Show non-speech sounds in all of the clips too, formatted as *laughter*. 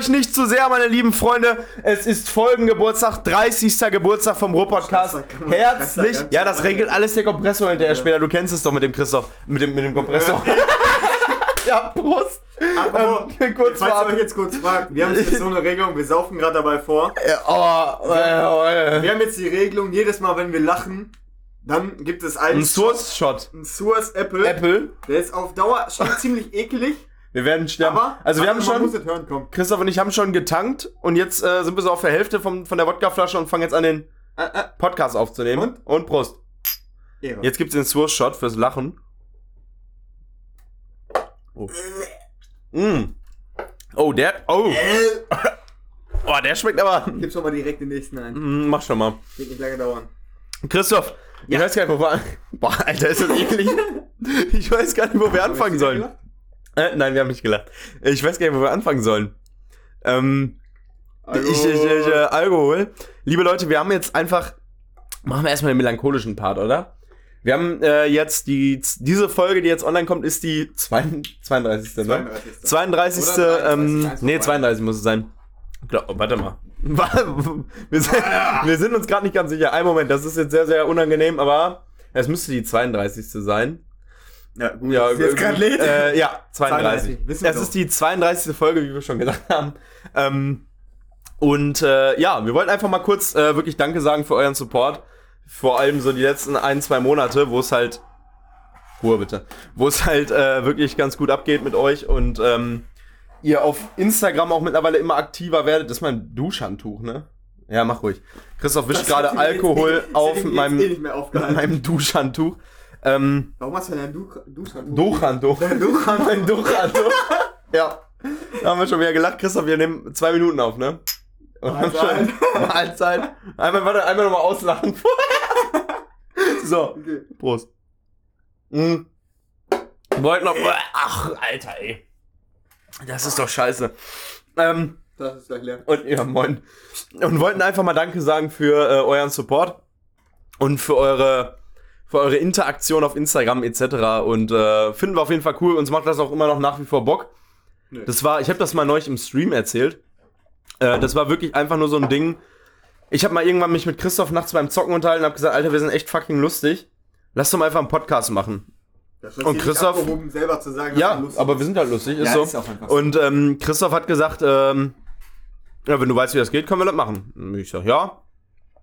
euch nicht zu sehr, meine lieben Freunde. Es ist Folgengeburtstag, 30. Geburtstag vom Ruhr-Podcast. Herzlich. Ja, das regelt alles der Kompressor hinterher später. Du kennst es doch mit dem Christoph. Mit dem, mit dem Kompressor. *laughs* ja, Prost. Aber Ähm, kurz falls ihr euch jetzt kurz fragt, wir haben jetzt so eine Regelung, wir saufen gerade dabei vor. Äh, Oh, äh, äh, Wir haben jetzt die Regelung, jedes Mal, wenn wir lachen, dann gibt es einen ein Source-Shot. ein Source Apple. Apple. Der ist auf Dauer schon ziemlich ekelig, Wir werden sterben. aber also wir haben schon, es hören. Christoph und ich haben schon getankt und jetzt äh, sind wir so auf der Hälfte vom, von der Wodkaflasche und fangen jetzt an, den Äh, äh, Podcast aufzunehmen. Und? Prost. Ehre. Jetzt gibt's den Source-Shot fürs Lachen. Oh. Mm. Oh, der. Oh. Äh, Oh, der schmeckt aber. Gib schon mal direkt den nächsten ein. Mm, mach schon mal. Wird nicht lange dauern. Christoph, ich weiß gar nicht, wo wir. Boah, Alter, ist das eklig. *laughs* Ich weiß gar nicht, wo wir anfangen sollen. Äh, nein, wir haben nicht gelacht. Ich weiß gar nicht, wo wir anfangen sollen. Ähm, Also, ich, ich, ich, äh, Alkohol. Liebe Leute, wir haben jetzt einfach. Machen wir erstmal den melancholischen Part, oder? Wir haben äh, jetzt die. Diese Folge, die jetzt online kommt, ist die zwei- 32. Ne? 32. 32. Oder ähm, 33, nee, eins 32 muss es sein. Glaub, oh, warte mal. *laughs* Wir sind, wir sind uns gerade nicht ganz sicher. Ein Moment, das ist jetzt sehr, sehr unangenehm, aber es müsste die 32. sein. Ja, gut, Ja, ist jetzt äh, gerade lädt. Äh, ja, *laughs* 32. 32, wissen wir Es ist die 32. Folge, wie wir schon gesagt haben. Ähm, und äh, ja, wir wollten einfach mal kurz äh, wirklich Danke sagen für euren Support. Vor allem so die letzten ein, zwei Monate, wo es halt. Ruhe bitte. Wo es halt äh, wirklich ganz gut abgeht mit euch und ähm, ihr auf Instagram auch mittlerweile immer aktiver werdet. Das ist mein Duschhandtuch, ne? Ja, mach ruhig. Christoph wischt gerade Alkohol auf meinem, eh meinem Duschhandtuch. Ähm, Warum hast du denn ein Duch Duschhandtuch? Duchhandtuch. Duchhandtuch. *laughs* *laughs* Ein Duchhandtuch. ja. Da haben wir schon wieder gelacht. Christoph, wir nehmen zwei Minuten auf, ne? Und *laughs* Mahlzeit. schon- Mahlzeit. Einmal, warte, einmal nochmal auslachen. so, Okay. Prost. Mhm. Wollten noch. Ach, Alter, ey. Das ist doch scheiße. Ähm, Das ist gleich leer. und ja, moin. Und wollten einfach mal Danke sagen für äh, euren Support und für eure für eure Interaktion auf Instagram etc. Und äh, finden wir auf jeden Fall cool. Uns macht das auch immer noch nach wie vor Bock. Nö. Das war, ich habe das mal neulich im Stream erzählt. Äh, das war wirklich einfach nur so ein Ding. Ich habe mal irgendwann mich mit Christoph nachts beim Zocken unterhalten und habe gesagt, Alter, wir sind echt fucking lustig. Lass doch mal einfach einen Podcast machen. Und Christoph- abgehoben, selber zu sagen, Ja, aber wir sind halt lustig, ist Ja, so. ist. Und ähm, Christoph hat gesagt, ähm, ja, wenn du weißt, wie das geht, können wir das machen. Und ich sag, ja.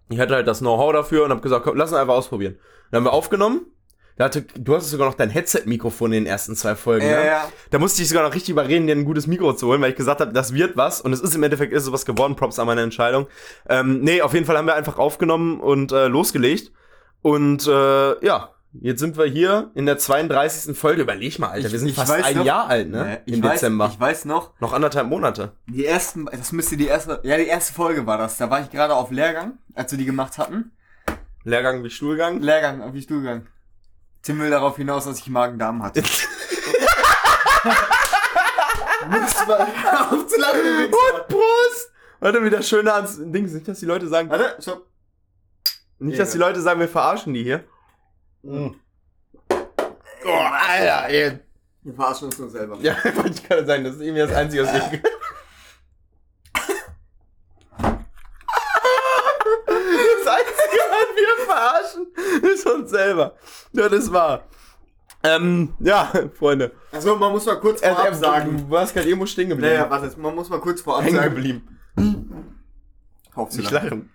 Ich hatte halt das Know-how dafür und habe gesagt, komm, lass uns einfach ausprobieren. Dann haben wir aufgenommen. Da hatte, du hast sogar noch dein Headset-Mikrofon in den ersten zwei Folgen. Ja, ne? ja. Da musste ich sogar noch richtig überreden, dir ein gutes Mikro zu holen, weil ich gesagt habe, das wird was. Und es ist im Endeffekt ist was geworden. Props an meine Entscheidung. Ähm, nee, auf jeden Fall haben wir einfach aufgenommen und äh, losgelegt. Und äh, ja, jetzt sind wir hier in der 32. Folge. Überleg mal, Alter, wir sind Ich fast ein noch- Jahr alt, ne? Ja, Im weiß, Dezember. Ich weiß noch, Noch anderthalb Monate. die ersten, das müsste die erste, ja, die erste Folge war das. Da war ich gerade auf Lehrgang, als wir die gemacht hatten. Lehrgang wie Stuhlgang. Lehrgang, auf die Stuhlgang. Tim will darauf hinaus, dass ich Magen-Darm hatte. *laughs* Muss mal *laughs* aufzulachen. Und Prost! Warte, wie das Schöne ans Ding nicht, dass die Leute sagen, Warte, stopp. nicht, dass die Leute sagen, wir verarschen die hier. Oh, Alter, ey. Wir verarschen uns nur selber. Ja, *laughs* wollte ich gerade sagen, das ist irgendwie das Einzige, was ich. Das Einzige, was wir verarschen, ist uns selber. Ja, das war. Ähm, ja, *laughs* Freunde. Also, man muss mal kurz vorab sagen. Du warst gerade irgendwo stehen geblieben. Naja, warte, man muss mal kurz vorab Hängen sagen. geblieben. Nicht lachen.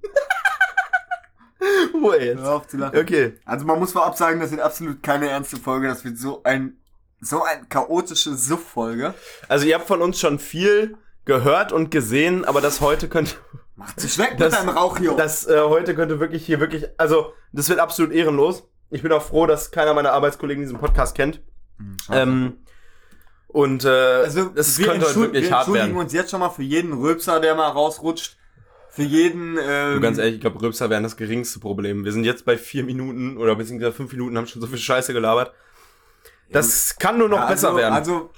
*laughs* Ruhe jetzt. Hör auf zu lachen. Okay. Also man muss vorab sagen, das wird absolut keine ernste Folge. Das wird so ein so eine chaotische Suff-Folge. Also ihr habt von uns schon viel gehört und gesehen, aber das heute könnte, Macht sich weg Das- mit deinem Rauch hier. das äh, heute könnte wirklich hier wirklich, also das wird absolut ehrenlos. Ich bin auch froh, dass keiner meiner Arbeitskollegen diesen Podcast kennt. Ähm, und äh, also das wir, könnte heute wirklich wir hart entschuldigen werden. uns jetzt schon mal für jeden Rülpser, der mal rausrutscht. Für jeden. Ähm, Du, ganz ehrlich, ich glaube, Rübser wären das geringste Problem. Wir sind jetzt bei vier Minuten oder beziehungsweise fünf Minuten, haben schon so viel Scheiße gelabert. Das kann nur noch ja, besser also, werden. Also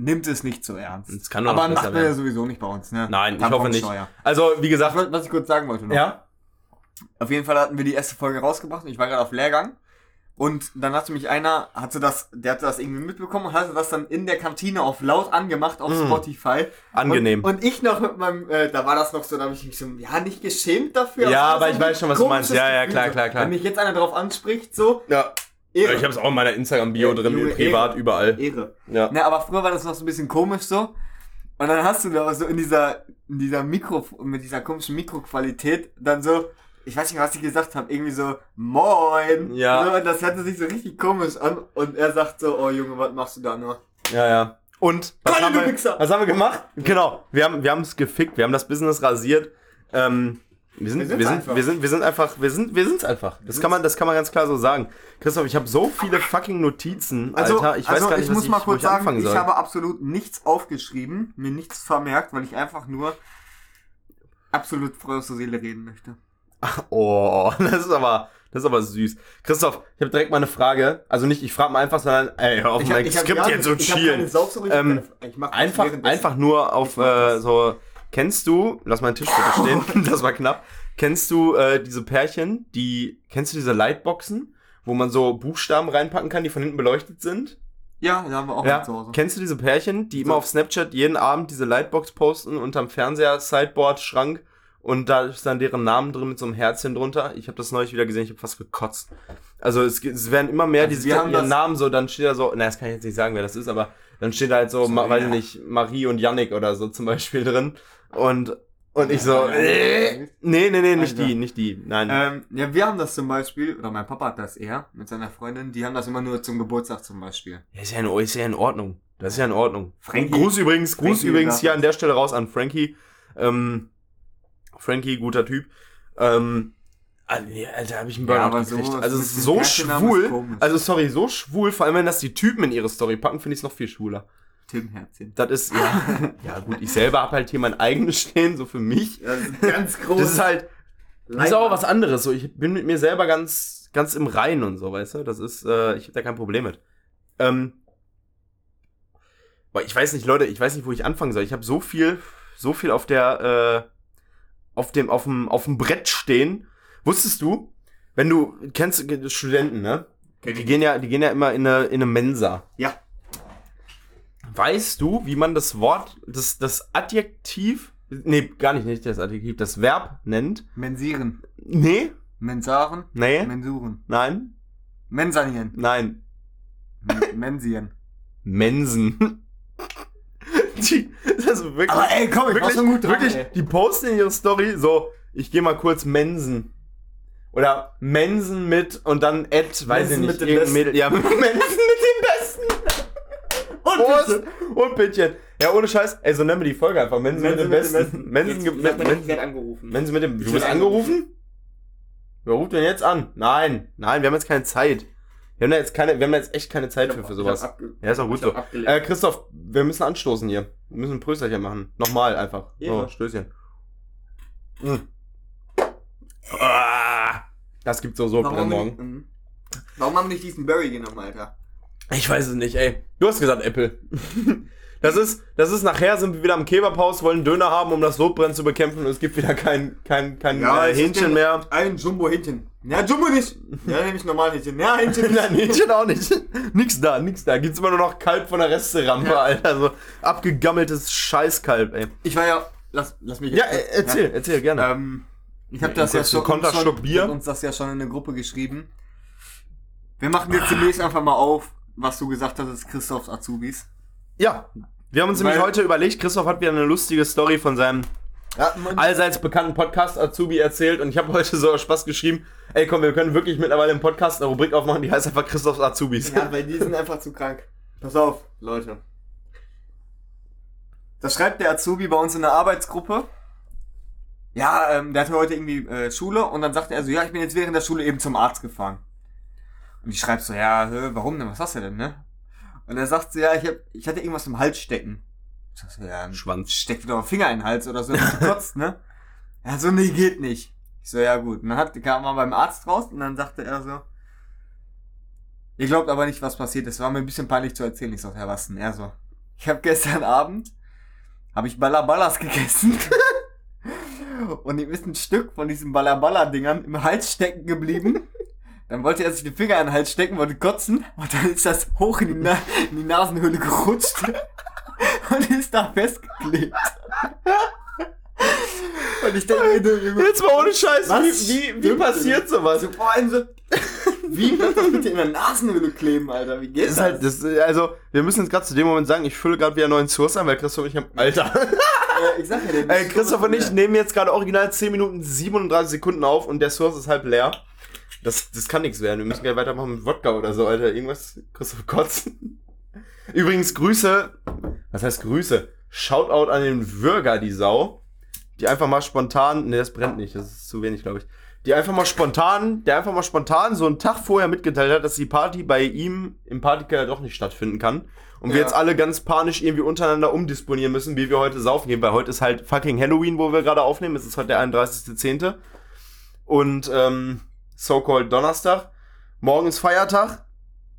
nimmt es nicht so ernst. Es kann nur Aber macht man ja sowieso nicht bei uns, ne? Nein, ich hoffe nicht. Tamponsteuer. Also, wie gesagt, Was, was ich kurz sagen wollte noch. ja. Auf jeden Fall hatten wir die erste Folge rausgebracht und ich war gerade auf Lehrgang. Und dann hatte mich einer, hatte das, der hatte das irgendwie mitbekommen und hatte das dann in der Kantine auf laut angemacht auf Mm. Spotify. Angenehm. Und, und ich noch mit meinem, äh, da war das noch so, da habe ich mich so, ja, nicht geschämt dafür. Ja, aber ich weiß schon, was du meinst. Ja, ja, klar, klar, klar. Wenn mich jetzt einer drauf anspricht, so, Ja. Ehre. Ich habe es auch in meiner Instagram-Bio drin, Junge, privat, überall. Ehre. Ja. Ne, aber früher war das noch so ein bisschen komisch so. Und dann hast du da so in dieser, in dieser Mikro, mit dieser komischen Mikroqualität dann so, ich weiß nicht, was ich gesagt habe, irgendwie so, moin. Ja. So, und das hörte sich so richtig komisch an. Und er sagt so, oh Junge, was machst du da nur? Ja, ja. Und was Kolle, haben, du wir, was haben wir gemacht? Genau, wir haben wir haben es gefickt, wir haben das Business rasiert. Ähm, wir sind Wir wir sind's sind einfach. wir sind wir sind einfach wir sind wir sind's einfach. Das kann man das kann man ganz klar so sagen. Christoph, ich habe so viele fucking Notizen, Also, Alter. Ich weiß also gar nicht, ich was muss ich, mal kurz ich sagen, anfangen ich soll. habe absolut nichts aufgeschrieben, mir nichts vermerkt, weil ich einfach nur absolut frei aus der Seele reden möchte. *laughs* Oh, das ist aber das ist aber süß. Christoph, ich habe direkt mal eine Frage. Also nicht, ich frage mal einfach, sondern ey, auf mein hab Skript jetzt so ich hab chillen. keine Saugstory, ich hab Ähm, ich Einfach, einfach nur auf Ich äh, so. Kennst du, lass mal den Tisch bitte stehen, *laughs* das war knapp. Kennst du äh, diese Pärchen, die, kennst du diese Lightboxen, wo man so Buchstaben reinpacken kann, die von hinten beleuchtet sind? Ja, da haben wir auch Ja. zu Hause. Kennst du diese Pärchen, die immer So. auf Snapchat jeden Abend diese Lightbox posten unterm Fernseher, Sideboard, Schrank und da ist dann deren Namen drin mit so einem Herzchen drunter? Ich habe das neulich wieder gesehen, ich habe fast gekotzt. Also es, es werden immer mehr, Also die haben ihren Namen so, dann steht da so, na, das kann ich jetzt nicht sagen, wer das ist, aber dann steht da halt so, So, weiß ja. ich nicht, Marie und Yannick oder so zum Beispiel drin. Und, und ich so, äh, nee, nee, nee, nicht Also. die, nicht die, nein. Ähm, ja, wir haben das zum Beispiel, oder mein Papa hat das eher, mit seiner Freundin, die haben das immer nur zum Geburtstag zum Beispiel. Ja, ist ja, in, ist ja in Ordnung. Das ist ja in Ordnung. Frankie- Gruß übrigens, Gruß Frankie übrigens hier an der Stelle raus an Frankie. Ähm, Frankie, guter Typ. Ähm, Alter, habe ich einen Burnout Ja, so- gekriegt. also so Pärchennamen ist schwul. Also sorry, so schwul. Vor allem, wenn das die Typen in ihre Story packen, finde ich es noch viel schwuler. Tim Herzchen. Das ist, ja, *laughs* ja gut, ich selber habe halt hier mein eigenes stehen, so für mich. Das ist ganz groß. Das ist halt, das ist auch was anderes. So, ich bin mit mir selber ganz, ganz im Reinen und so, weißt du? Das ist, äh, ich habe da kein Problem mit. Ähm, boah, ich weiß nicht, Leute, ich weiß nicht, wo ich anfangen soll. Ich habe so viel, so viel auf der, äh, auf dem, auf dem, auf dem Brett stehen. Wusstest du, wenn du kennst Studenten, ne? Die gehen ja, die gehen ja immer in eine, in eine Mensa. Ja. Weißt du, wie man das Wort, das, das Adjektiv, nee, gar nicht, nicht das Adjektiv, das Verb nennt? Mensieren. Nee, Mensaren. nee, Mensuren. nein, Mensanieren. nein, Men- Mensieren. Mensen. *laughs* Die, das ist wirklich, Aber ey, komm, ich wirklich, schon gut dran, wirklich, ey. die posten in ihre Story so, ich gehe mal kurz mensen. Oder Mensen mit und dann Ed, weiß Mensen ich mit nicht, dem irgendein Besten. Mädel. Ja, *laughs* Mensen mit dem Besten. Und Prost und Pittchen. Ja, ohne Scheiß. Ey, so nennen wir die Folge einfach. Mensen, mit dem Besten. Mensen, Jetzt, Mensen, werd angerufen. Mensen mit dem. Du bist angerufen? Wer ruft denn jetzt an? Nein, nein, wir haben jetzt keine Zeit. Wir haben da jetzt keine, wir haben da jetzt echt keine Zeit für, für sowas. Ja, ist auch gut so. Äh, Christoph, wir müssen anstoßen hier. Wir müssen ein Prösterchen machen. Nochmal einfach. So, Ja. Stößchen. Mm. Ah, das gibt so so Warum, Morgen. Mhm. Warum haben wir nicht diesen Berry genommen, Alter? Ich weiß es nicht, ey. Du hast gesagt Apple. *laughs* Das ist, das ist nachher sind wir wieder am Kebabhaus, wollen Döner haben, um das Sodbrennen zu bekämpfen und es gibt wieder kein, kein, kein äh, es sind Hähnchen mehr. Ein Jumbo-Hähnchen. Ja, Jumbo nicht. Ja, nämlich normal Hähnchen. Ja, Hähnchen. *laughs* Nein, Hähnchen auch nicht. *laughs* Nix da, nix da. Gibt's immer nur noch Kalb von der Resterampe, Ja. Alter. So abgegammeltes Scheißkalb, ey. Ich war ja. Lass, lass mich Ja, kurz- äh, erzähl, erzähl gerne. Ähm, ich habe Ja, das ja schon, Konterschluck schon Bier. uns das ja schon in eine Gruppe geschrieben. Wir machen jetzt demnächst einfach mal auf, was du gesagt hast, ist Christophs Azubis. Ja, wir haben uns nämlich Weil- heute überlegt, Christoph hat wieder eine lustige Story von seinem Ja, allseits bekannten Podcast Azubi erzählt und ich habe heute so aus Spaß geschrieben, ey komm, wir können wirklich mittlerweile im Podcast eine Rubrik aufmachen, die heißt einfach Christophs Azubis. ja, weil die sind einfach zu krank. Pass auf, Leute. Das schreibt der Azubi bei uns in der Arbeitsgruppe. Ja, ähm, der hatte heute irgendwie äh, Schule und dann sagte er so, ja, ich bin jetzt während der Schule eben zum Arzt gefahren. Und ich schreibe so, ja, hä, warum denn? Was hast du denn, ne? Und er sagt so, ja, ich, hab, ich hatte irgendwas im Hals stecken. Ich sag so, ja, ein Schwanz. steckt wieder mal Finger in den Hals oder so, und du kotzt, ne? *laughs* Ja, so, nee, geht nicht. Ich so, ja gut. Und dann hat, kam man beim Arzt raus und dann sagte er so, ihr glaubt aber nicht, was passiert ist. War mir ein bisschen peinlich zu erzählen. Ich so, ja, was denn? Er so, Ich habe gestern Abend habe ich Ballaballas gegessen. *laughs* *laughs* Und ihm ist ein Stück von diesen Ballaballa-Dingern im Hals stecken geblieben. Dann wollte er sich den Finger in den Hals stecken, wollte kotzen. Und dann ist das hoch in die, Na in die Nasenhöhle gerutscht. *laughs* Und ist da festgeklebt. Und ich denke mir, nur, Jetzt mal ohne Scheiß, Was wie, wie, wie passiert sowas? so, vor allem so, wie bleibt das bitte in der Nasenhöhle kleben, Alter? Wie geht Das das? ist halt, das, also, wir müssen jetzt gerade zu dem Moment sagen, ich fülle gerade wieder einen neuen Source an, weil Christoph und ich haben, Alter. äh, ich sag ja, der Ey, Christoph und ich nehmen jetzt gerade original 10 Minuten 37 Sekunden auf und der Source ist halb leer. Das, das kann nichts werden. Wir müssen gleich weitermachen mit Wodka oder so, Alter. Irgendwas, Christoph kotzen. Übrigens, Grüße. Was heißt Grüße? Shoutout an den Würger, die Sau. Die einfach mal spontan, ne, das brennt nicht, das ist zu wenig, glaube ich. Die einfach mal spontan, der einfach mal spontan so einen Tag vorher mitgeteilt hat, dass die Party bei ihm im Partykeller doch nicht stattfinden kann. Und wir Ja. jetzt alle ganz panisch irgendwie untereinander umdisponieren müssen, wie wir heute saufen gehen, weil heute ist halt fucking Halloween, wo wir gerade aufnehmen. Es ist heute der 31.10. Und ähm, so-called Donnerstag. Morgen ist Feiertag.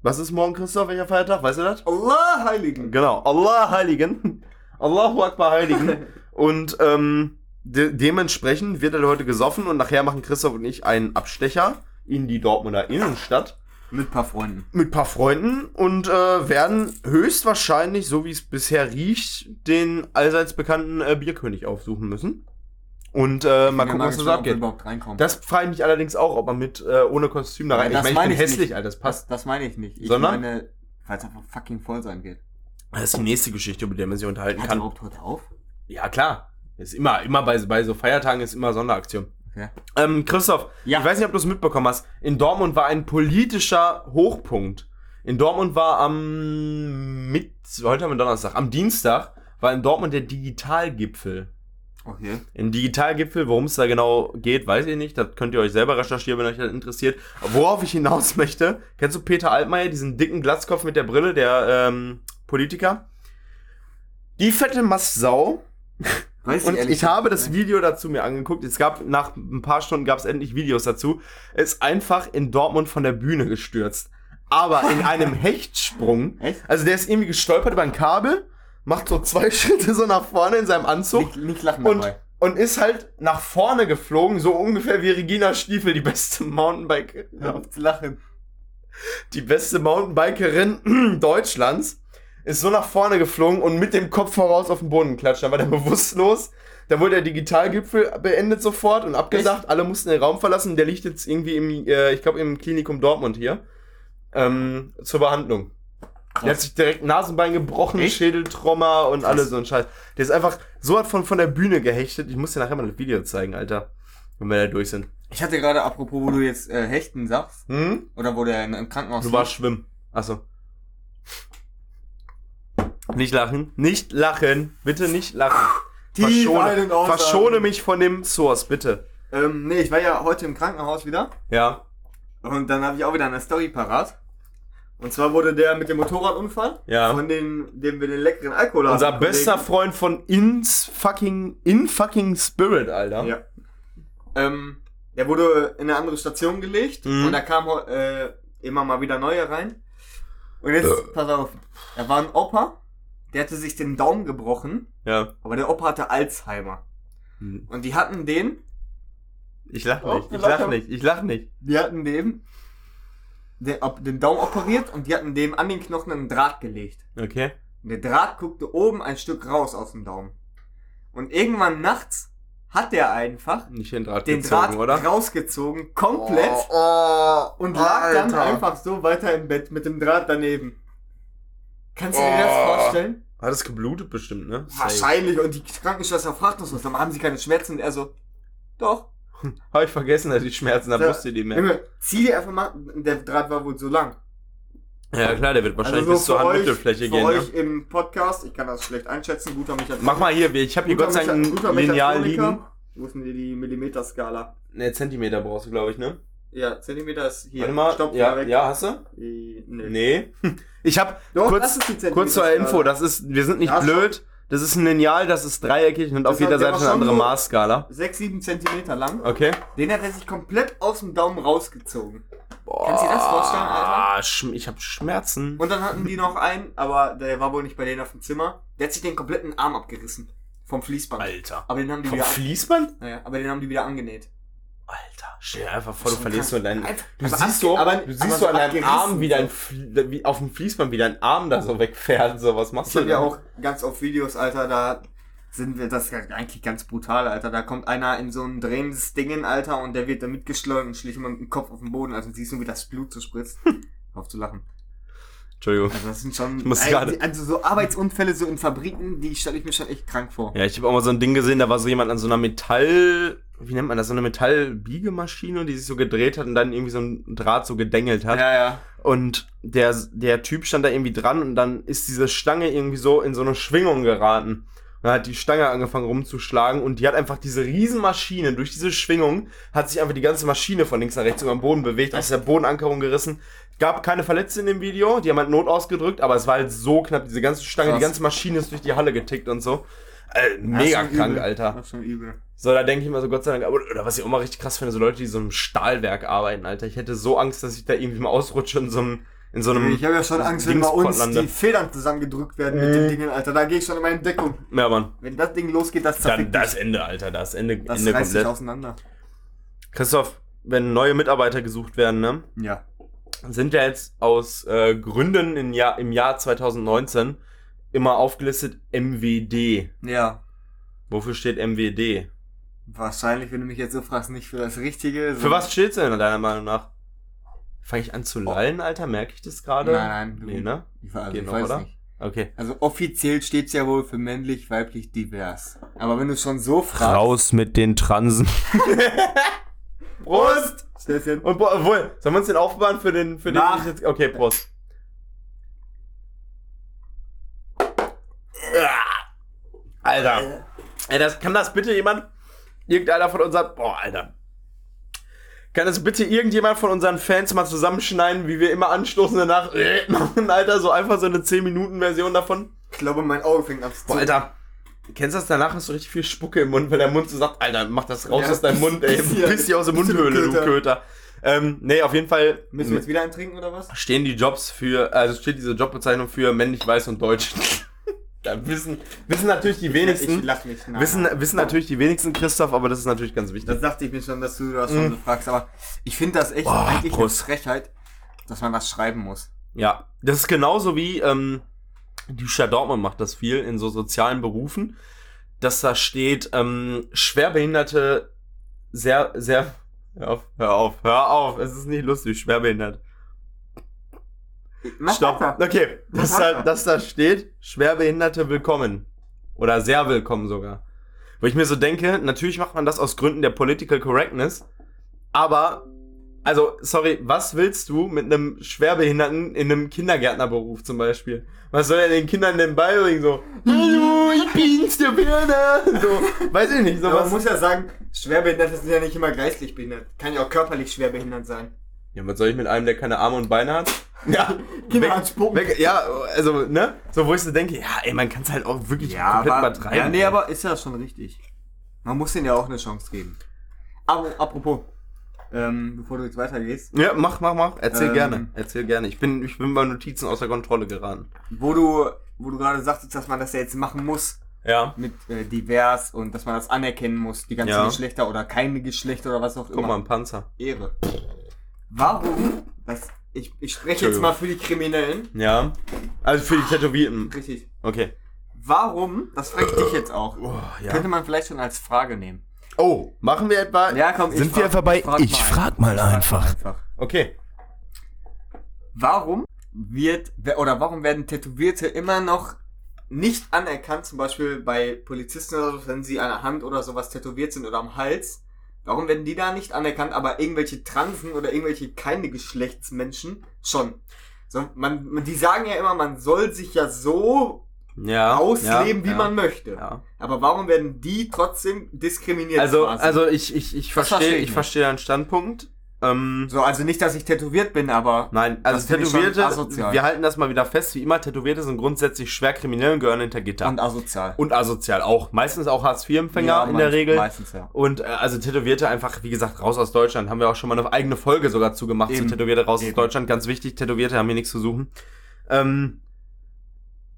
Was ist morgen, Christoph? Welcher Feiertag? Weißt du das? Allah Heiligen. Genau, Allah Heiligen. Allahu Akbar Heiligen. *laughs* und ähm, de dementsprechend wird er heute gesoffen und nachher machen Christoph und ich einen Abstecher in die Dortmunder Innenstadt Mit ein paar Freunden. mit ein paar Freunden und äh, werden höchstwahrscheinlich, so wie es bisher riecht, den allseits bekannten äh, Bierkönig aufsuchen müssen. Und äh, mal gucken, was so ob wir abgeht. Das frage ich mich allerdings auch, ob man mit äh, ohne Kostüm da rein. Ja, ich das meine, ich bin ich hässlich, nicht. Alter, das passt. Das, das meine ich nicht. Ich Sondern? meine, falls einfach fucking voll sein wird. Das ist die nächste Geschichte, über die man sich unterhalten Hat kann. überhaupt heute auf? Ja, klar. Ist immer, immer bei, bei so Feiertagen ist immer Sonderaktion. Okay. Ähm, Christoph, Ja. ich weiß nicht, ob du es mitbekommen hast. In Dortmund war ein politischer Hochpunkt. In Dortmund war am mit, heute haben wir Donnerstag, am Dienstag war in Dortmund der Digitalgipfel. Okay. Im Digitalgipfel, worum es da genau geht, weiß ich nicht. Das könnt ihr euch selber recherchieren, wenn euch das interessiert. Worauf ich hinaus *laughs* möchte, kennst du Peter Altmaier, diesen dicken Glatzkopf mit der Brille, der ähm, Politiker? Die fette Mastsau *laughs* Weiß und ehrlich ich habe das. Video dazu mir angeguckt. Es gab nach ein paar Stunden gab es endlich Videos dazu. Ist einfach in Dortmund von der Bühne gestürzt. Aber in *laughs* einem Hechtsprung. Echt? Also der ist irgendwie gestolpert über ein Kabel, macht so zwei *laughs* Schritte so nach vorne in seinem Anzug Nicht, nicht lachen und, dabei. und ist halt nach vorne geflogen, so ungefähr wie Regina Stiefel, die beste Mountainbike, Hör auf zu lachen. die beste Mountainbikerin *clears throat* Deutschlands, ist so nach vorne geflogen und mit dem Kopf voraus auf den Boden geklatscht. Dann war der *laughs* bewusstlos. Da wurde der Digitalgipfel beendet sofort und abgesagt. Alle mussten den Raum verlassen. Der liegt jetzt irgendwie im, äh, ich glaube, im Klinikum Dortmund hier. Ähm, zur Behandlung. Der hat sich direkt Nasenbein gebrochen, Echt? Schädeltrauma und alles so ein Scheiß. Der ist einfach so hat von, von der Bühne gehechtet. Ich muss dir nachher mal das Video zeigen, Alter. Wenn wir da durch sind. Ich hatte gerade, apropos, wo du jetzt äh, Hechten sagst, Hm? oder wo der in, im Krankenhaus Du warst schwimmen. Achso. Nicht lachen. Nicht lachen. Bitte nicht lachen. Ein- Verschone, verschone mich von dem Source, bitte. Ähm, nee, ich war ja heute im Krankenhaus wieder. Ja. Und dann habe ich auch wieder eine Story parat. Und zwar wurde der mit dem Motorradunfall, Ja. von dem, dem wir den leckeren Alkohol haben. Unser bester Freund von Ins fucking, in fucking Spirit, Alter. Ja. Ähm, der wurde in eine andere Station gelegt Mhm. und da kam äh, immer mal wieder neue rein. Und jetzt, Äh. pass auf, da war ein Opa, der hatte sich den Daumen gebrochen, Ja. aber der Opa hatte Alzheimer. Hm. Und die hatten den, Ich lach Oh, nicht. Ich wir lachen. lach nicht. Ich lach nicht. die hatten dem den, den Daumen operiert und die hatten dem an den Knochen einen Draht gelegt. Okay. Und der Draht guckte oben ein Stück raus aus dem Daumen. Und irgendwann nachts hat der einfach Nicht den Draht den gezogen, Draht oder? rausgezogen, komplett, Oh, und lag dann Alter. einfach so weiter im Bett mit dem Draht daneben. Kannst du dir das Oh. vorstellen? Hat es geblutet bestimmt, ne? Wahrscheinlich. Und die Krankenschwester fragt uns was, dann haben sie keine Schmerzen. Und er so, doch. *laughs* Habe ich vergessen, dass die Schmerzen, da Ja. wusste die mehr. Junge, zieh dir einfach mal, der Draht war wohl so lang. Ja klar, der wird wahrscheinlich Also bis zur für Handmittelfläche Für gehen. Ne? euch im Podcast, ich kann das schlecht einschätzen, guter Mechatroniker. Mach mal hier, ich habe hier Gott sei Dank ein Lineal liegen. Wo ist denn die, Millimeterskala? Ne, Zentimeter brauchst du, glaube ich, ne? Ja, Zentimeter ist hier. Warte mal. Stopp, ja, weg. ja, hast du? Äh, Nee. Nee. *laughs* Ich habe kurz, kurz zur Info, das ist, wir sind nicht Ja, blöd. Das ist ein Lineal, das ist dreieckig und auf Das jeder hat- der Seite eine andere so- Maßskala. 6, 7 Zentimeter lang. Okay. Den hat er sich komplett aus dem Daumen rausgezogen. Kannst du dir das vorstellen, Alter? Ah, Ich habe Schmerzen. Und dann hatten die noch einen, aber der war wohl nicht bei denen auf dem Zimmer. Der hat sich den kompletten Arm abgerissen. Vom Fließband. Alter. Aber den haben die Vom wieder, Fließband? naja, aber den haben die wieder angenäht. Alter, stell dir einfach vor, du verlierst so deinen. Einfach- Du aber siehst so, aber- du siehst so an deinem Arm, wie dein wie auf dem Fließband, wie dein Arm da so wegfährt. So, was machst Ich du habe ja denn? auch ganz oft Videos, Alter, da sind wir, das ist ja eigentlich ganz brutal, Alter. Da kommt einer in so ein drehendes Ding, Alter, und der wird da mitgeschleudert und schlägt immer mit dem Kopf auf den Boden. Also siehst du, wie das Blut so spritzt. *laughs* Auf zu lachen. Entschuldigung. Also das sind schon, muss also, gerade- also so Arbeitsunfälle so in Fabriken, die stelle ich mir schon echt krank vor. Ja, ich habe auch mal so ein Ding gesehen, da war so jemand an so einer Metall, wie nennt man das, so eine Metallbiegemaschine, die sich so gedreht hat und dann irgendwie so ein Draht so gedengelt hat. Ja, ja. Und der, der Typ stand da irgendwie dran und dann ist diese Stange irgendwie so in so eine Schwingung geraten. Dann hat die Stange angefangen rumzuschlagen und die hat einfach diese Riesenmaschine, durch diese Schwingung hat sich einfach die ganze Maschine von links nach rechts über den Boden bewegt, aus der Bodenankerung gerissen. Gab keine Verletzte in dem Video, die haben halt Not ausgedrückt, aber es war halt so knapp, diese ganze Stange, Krass. die ganze Maschine ist durch die Halle getickt und so. Äh, mega krank, übel. Alter. Das ist schon übel. So, da denke ich mal so, Gott sei Dank, aber, oder was ich auch mal richtig krass finde, so Leute, die so im Stahlwerk arbeiten, Alter. Ich hätte so Angst, dass ich da irgendwie mal ausrutsche in so einem, in so einem. Ich habe ja schon Angst, wenn bei uns lande. die Federn zusammengedrückt werden mit den Dingen, Alter. Da gehe ich schon in meine Deckung. Ja, Mann. Wenn das Ding losgeht, das Dann, zerfickt das mich. Ende, Alter, das Ende, Das Ende reißt sich komplett. auseinander. Christoph, wenn neue Mitarbeiter gesucht werden, ne, Ja. sind ja jetzt aus äh, Gründen im Jahr, im Jahr 2019 immer aufgelistet MWD. Ja. Wofür steht MWD? Wahrscheinlich, wenn du mich jetzt so fragst, nicht für das Richtige. Für was steht's denn deiner Meinung nach? Fange ich an zu lallen, Alter? Merke ich das gerade? Nein, nein. Du, Nee, ne? Ich, also, Geht ich noch, weiß oder? nicht. Okay. Also offiziell steht's ja wohl für männlich, weiblich, divers. Aber wenn du schon so fragst. Raus mit den Transen. *laughs* Prost! Stefan. Und obwohl, sollen wir uns den aufbewahren für den, für den ich jetzt, okay, Prost. Alter. Ey, das, kann das bitte jemand, irgendeiner von unseren, boah, Alter. Kann das bitte irgendjemand von unseren Fans mal zusammenschneiden, wie wir immer anstoßen danach äh, machen, *laughs* Alter, so einfach so eine 10-Minuten-Version davon? Ich glaube, mein Auge fängt an zu Boah, Alter. Kennst du das? Danach hast du richtig viel Spucke im Mund, weil der Mund so sagt, Alter, mach das raus Ja, aus deinem Mund, ey. *laughs* piss hier. Piss dich aus der Mundhöhle, du Köter. Köter. Ähm, nee, auf jeden Fall Müssen wir jetzt wieder eintrinken oder was? stehen die Jobs für, also steht diese Jobbezeichnung für männlich, weiß und deutsch. Da wissen, wissen natürlich die Ich wenigsten, lach mich. Nein, wissen, wissen natürlich die wenigsten, Christoph, aber das ist natürlich ganz wichtig. Das dachte ich mir schon, dass du das schon so fragst. Aber ich finde das echt Boah, eigentlich Prost. eine Frechheit, dass man das schreiben muss. Ja, das ist genauso wie, ähm, die Stadt Dortmund macht das viel in so sozialen Berufen, dass da steht, ähm, Schwerbehinderte sehr, sehr, hör auf, hör auf, hör auf, es ist nicht lustig, schwerbehindert. Mach Stopp. weiter. Okay, dass da, dass da steht, Schwerbehinderte willkommen. Oder sehr willkommen sogar. Wo ich mir so denke, natürlich macht man das aus Gründen der Political Correctness, aber, also, sorry, was willst du mit einem Schwerbehinderten in einem Kindergärtnerberuf zum Beispiel? Was soll er den Kindern denn beibringen? So, hallo, ich bin's, der Werner. So, weiß ich nicht, Aber man sowas. muss ja sagen, Schwerbehinderte sind ja nicht immer geistlich behindert. Kann ja auch körperlich schwerbehindert sein. Ja, was soll ich mit einem, der keine Arme und Beine hat? *laughs* Ja, Kinder weg- anspucken. weg- ja, also, ne? So, wo ich so denke, ja, ey, man kann es halt auch wirklich komplett übertreiben. ja, nee, aber ist ja schon richtig. Man muss denen ja auch eine Chance geben. Aber apropos, ähm, bevor du jetzt weitergehst, Ja, mach, mach, mach. Erzähl Ähm. gerne. Erzähl gerne. Ich bin, ich bin bei Notizen außer Kontrolle geraten. wo du, wo du gerade sagtest, dass man das ja jetzt machen muss Ja. mit äh, divers und dass man das anerkennen muss, die ganzen Ja. Geschlechter oder keine Geschlechter oder was auch Guck immer. mal, ein Panzer. Ehre. Warum? Das, ich, ich spreche jetzt mal für die Kriminellen. Ja. Also für die Tätowierten. Richtig. Okay. Warum? Das frage ich dich jetzt auch. Oh, Könnte man vielleicht schon als Frage nehmen. Oh, machen wir etwa. Ja, komm, Sind wir einfach bei Ich frag mal einfach. Okay. Warum wird oder warum werden Tätowierte immer noch nicht anerkannt, zum Beispiel bei Polizisten oder so, wenn sie an der Hand oder sowas tätowiert sind oder am Hals? Warum werden die da nicht anerkannt, aber irgendwelche Transen oder irgendwelche keine Geschlechtsmenschen schon? So, man, die sagen ja immer, man soll sich ja so Ja. ausleben, ja, wie ja, man möchte. Ja. Aber warum werden die trotzdem diskriminiert? Also, quasi? also ich, ich, ich verstehe, verstehe ich ich verstehe deinen Standpunkt. Ähm, So, also nicht, dass ich tätowiert bin, aber Nein, also Tätowierte, wir halten das mal wieder fest, wie immer, Tätowierte sind grundsätzlich schwer kriminell und gehören hinter Gitter. und asozial. Und asozial auch. Meistens auch Hartz-IV-Empfänger Ja, in der Regel. Meistens, ja. Und äh, also Tätowierte einfach, wie gesagt, raus aus Deutschland. Haben wir auch schon mal eine eigene Folge sogar zugemacht Eben. zu Tätowierte raus aus Eben. Deutschland. Ganz wichtig, Tätowierte haben hier nichts zu suchen. Ähm,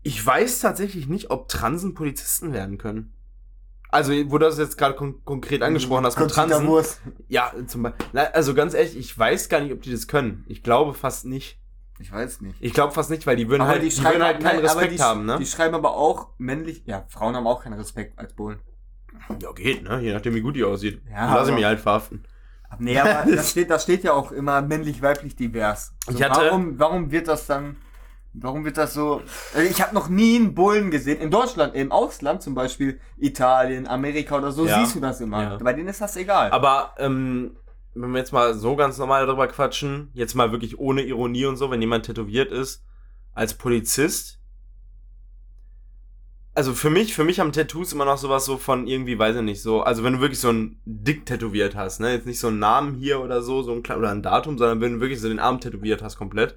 ich weiß tatsächlich nicht, ob Transen Polizisten werden können. Also, wo du das jetzt gerade kon konkret angesprochen hast mit Transen. Ja, zum Beispiel. Also ganz ehrlich, ich weiß gar nicht, ob die das können. Ich glaube fast nicht. Ich weiß nicht. Ich glaube fast nicht, weil die würden halt, die schreiben würden halt keinen nein, aber Respekt die, haben, ne? Die schreiben aber auch männlich, ja, Frauen haben auch keinen Respekt als Bullen. Ja, geht, ne? Je nachdem, wie gut die aussieht. Ja, Lass ich aber- mich halt verhaften. Nee, aber *laughs* da steht, steht ja auch immer männlich-weiblich divers. So, Ich hatte- warum, warum wird das dann, warum wird das so, also ich habe noch nie einen Bullen gesehen, in Deutschland, im Ausland zum Beispiel, Italien, Amerika oder so, Ja. siehst du das immer. Ja. Bei denen ist das egal. Aber, ähm, wenn wir jetzt mal so ganz normal darüber quatschen, jetzt mal wirklich ohne Ironie und so, wenn jemand tätowiert ist, als Polizist, also für mich, für mich haben Tattoos immer noch sowas so von irgendwie, weiß ich nicht, so, also wenn du wirklich so ein Dick tätowiert hast, ne, jetzt nicht so einen Namen hier oder so, so ein oder ein Datum, sondern wenn du wirklich so den Arm tätowiert hast komplett,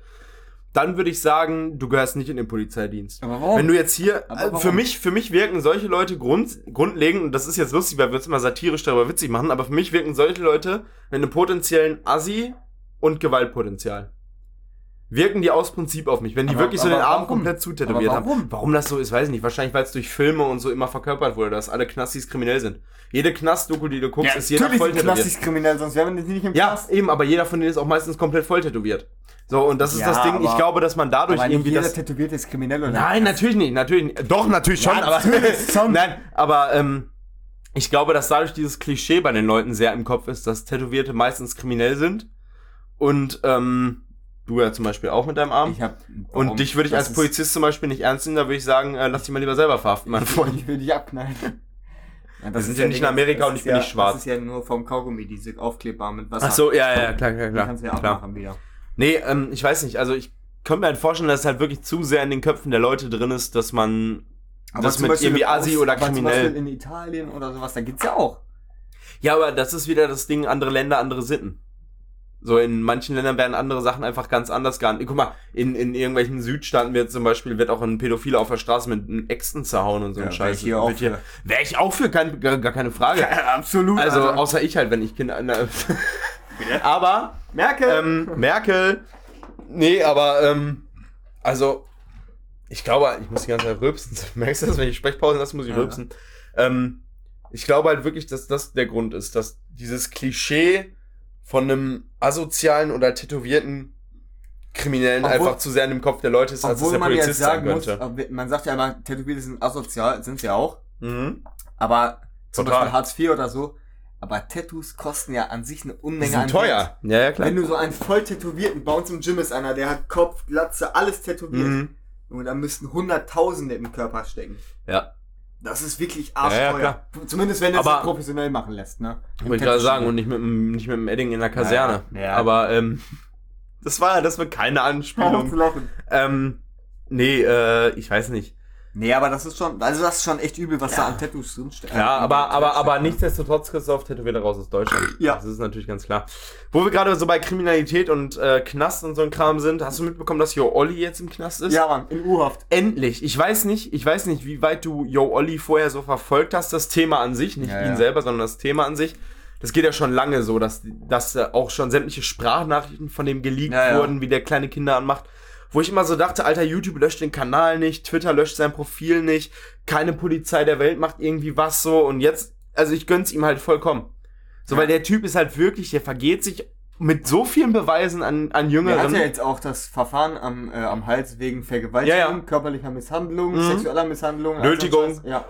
dann würde ich sagen, du gehörst nicht in den Polizeidienst. aber warum? Wenn du jetzt hier, also für mich, für mich wirken solche Leute grund, grundlegend, und das ist jetzt lustig, weil wir uns immer satirisch darüber witzig machen, aber für mich wirken solche Leute mit einem potenziellen Assi und Gewaltpotenzial. Wirken die aus Prinzip auf mich, wenn die Aber- wirklich so den Arm warum? komplett zutätowiert Aber haben. warum? Warum das so ist, weiß ich nicht. Wahrscheinlich, weil es durch Filme und so immer verkörpert wurde, dass alle Knastis kriminell sind. Jede Knast-Doku, die du guckst, ist jeder natürlich voll tätowiert. Knastis kriminell, sonst wären wir nicht im Ja, Knast. eben, aber jeder von denen ist auch meistens komplett voll tätowiert. So, und das ist Ja, das Ding, ich glaube, dass man dadurch Aber nicht irgendwie jeder das. Tätowierte ist kriminell, oder? Nein, natürlich nicht, natürlich nicht. Doch, natürlich schon, Ja, aber. natürlich *laughs* schon. Nein, aber ähm, ich glaube, dass dadurch dieses Klischee bei den Leuten sehr im Kopf ist, dass Tätowierte meistens kriminell sind. Und ähm, du ja zum Beispiel auch mit deinem Arm. Ich hab, und dich würde ich Das als ist- Polizist zum Beispiel nicht ernst nehmen, da würde ich sagen, äh, lass dich mal lieber selber verhaften, mein Freund. *laughs* Ich würde dich abknallen. Ja, Wir das sind ist ja nicht in Amerika das und ich bin ja, nicht schwarz. Das ist ja nur vom Kaugummi, diese aufklebbar mit Wasser. Ach so, ja, ja, klar, klar, Die klar. kannst du ja klar. abmachen wieder. Nee, ähm, ich weiß nicht, also ich könnte mir halt vorstellen, dass es halt wirklich zu sehr in den Köpfen der Leute drin ist, dass man das zum mit Beispiel irgendwie Aus- oder aber kriminell. In Italien oder sowas, da gibt's ja auch. Ja, aber das ist wieder das Ding, andere Länder, andere Sitten. So, in manchen Ländern werden andere Sachen einfach ganz anders gehandelt. Guck mal, in, in irgendwelchen Südstaaten wird zum Beispiel, wird auch ein Pädophiler auf der Straße mit einem Äxten zerhauen und so ein Ja, Scheiß. wär ich hier. Wär ich auch für, kein, gar, gar keine Frage. *laughs* absolut. Also, außer ich halt, wenn ich Kinder... Na, *laughs* aber, Merkel. ähm, Merkel, nee, aber, ähm, also, ich glaube, ich muss die ganze Zeit rülpsen. *laughs* Merkst du das, wenn ich Sprechpause lasse, muss ich Ja. rülpsen. Ähm, ich glaube halt wirklich, dass das der Grund ist, dass dieses Klischee von einem asozialen oder tätowierten Kriminellen Obwohl- einfach zu sehr in dem Kopf der Leute ist, als es Obwohl der man jetzt Polizist sein sagen muss, könnte. aber man sagt ja immer, Tätowierte sind asozial, sind sie auch. Mhm. Aber zum Total. Beispiel Hartz IV oder so. Aber Tattoos kosten ja an sich eine Unmenge an sind teuer. Ja, ja, klar. Wenn du so einen voll tätowierten, bei uns im Gym ist einer, der hat Kopf, Glatze, alles tätowiert. Mhm. Und da müssten Hunderttausende im Körper stecken. Ja. Das ist wirklich Ja, ja, arschteuer. Zumindest wenn er es professionell machen lässt, ne? Wollte ich gerade sagen, und nicht mit, dem- nicht mit dem Edding in der Kaserne. Ja, ja. Aber ähm, das war das war keine Anspielung. zu lachen. ähm, nee, äh, ich weiß nicht. Nee, aber das ist schon, also das ist schon echt übel, was Ja. da an Tattoos drinsteht. Ja, Äh, aber, aber, aber drinsteckt, nichtsdestotrotz, Christoph, Tätowierer raus aus Deutschland. Ja. Das ist natürlich ganz klar. Wo wir gerade so bei Kriminalität und äh, Knast und so ein Kram sind, hast du mitbekommen, dass Jo Olli jetzt im Knast ist? Ja, Mann, in U-Haft. Endlich. Ich weiß nicht, ich weiß nicht, wie weit du Yo Olli vorher so verfolgt hast, das Thema an sich, nicht Ja, ihn ja. selber, sondern das Thema an sich. Das geht ja schon lange so, dass, dass äh, auch schon sämtliche Sprachnachrichten von dem geleakt Ja, ja. wurden, wie der kleine Kinder anmacht. Wo ich immer so dachte, Alter, YouTube löscht den Kanal nicht, Twitter löscht sein Profil nicht, keine Polizei der Welt macht irgendwie was so und jetzt, also ich gönn's ihm halt vollkommen. So, Ja. weil der Typ ist halt wirklich, der vergeht sich mit so vielen Beweisen an, an Er Jüngeren. hat ja jetzt auch das Verfahren am, äh, am Hals wegen Vergewaltigung, Ja, ja. körperlicher Misshandlung, Mhm. sexueller Misshandlung. Nötigung. Ja.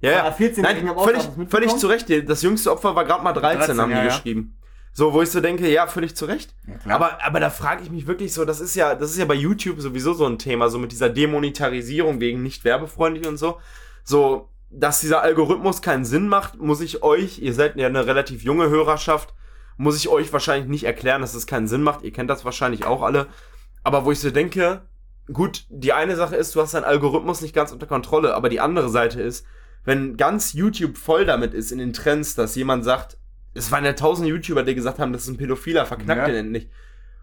Ja, ja. 14-Jährigen Nein, völlig, völlig zu Recht. Das jüngste Opfer war gerade mal 13, 13, haben die geschrieben. So, wo ich so denke, ja, völlig zu Recht. Ja. Aber, aber da frage ich mich wirklich so, das ist ja, das ist ja bei YouTube sowieso so ein Thema, so mit dieser Demonetarisierung wegen nicht werbefreundlich und so. So, dass dieser Algorithmus keinen Sinn macht, muss ich euch, ihr seid ja eine relativ junge Hörerschaft, muss ich euch wahrscheinlich nicht erklären, dass es keinen Sinn macht. Ihr kennt das wahrscheinlich auch alle. Aber wo ich so denke, gut, die eine Sache ist, du hast deinen Algorithmus nicht ganz unter Kontrolle, aber die andere Seite ist, wenn ganz YouTube voll damit ist in den Trends, dass jemand sagt, es waren ja tausend YouTuber, die gesagt haben, das ist ein Pädophiler, verknackt Ja. den endlich.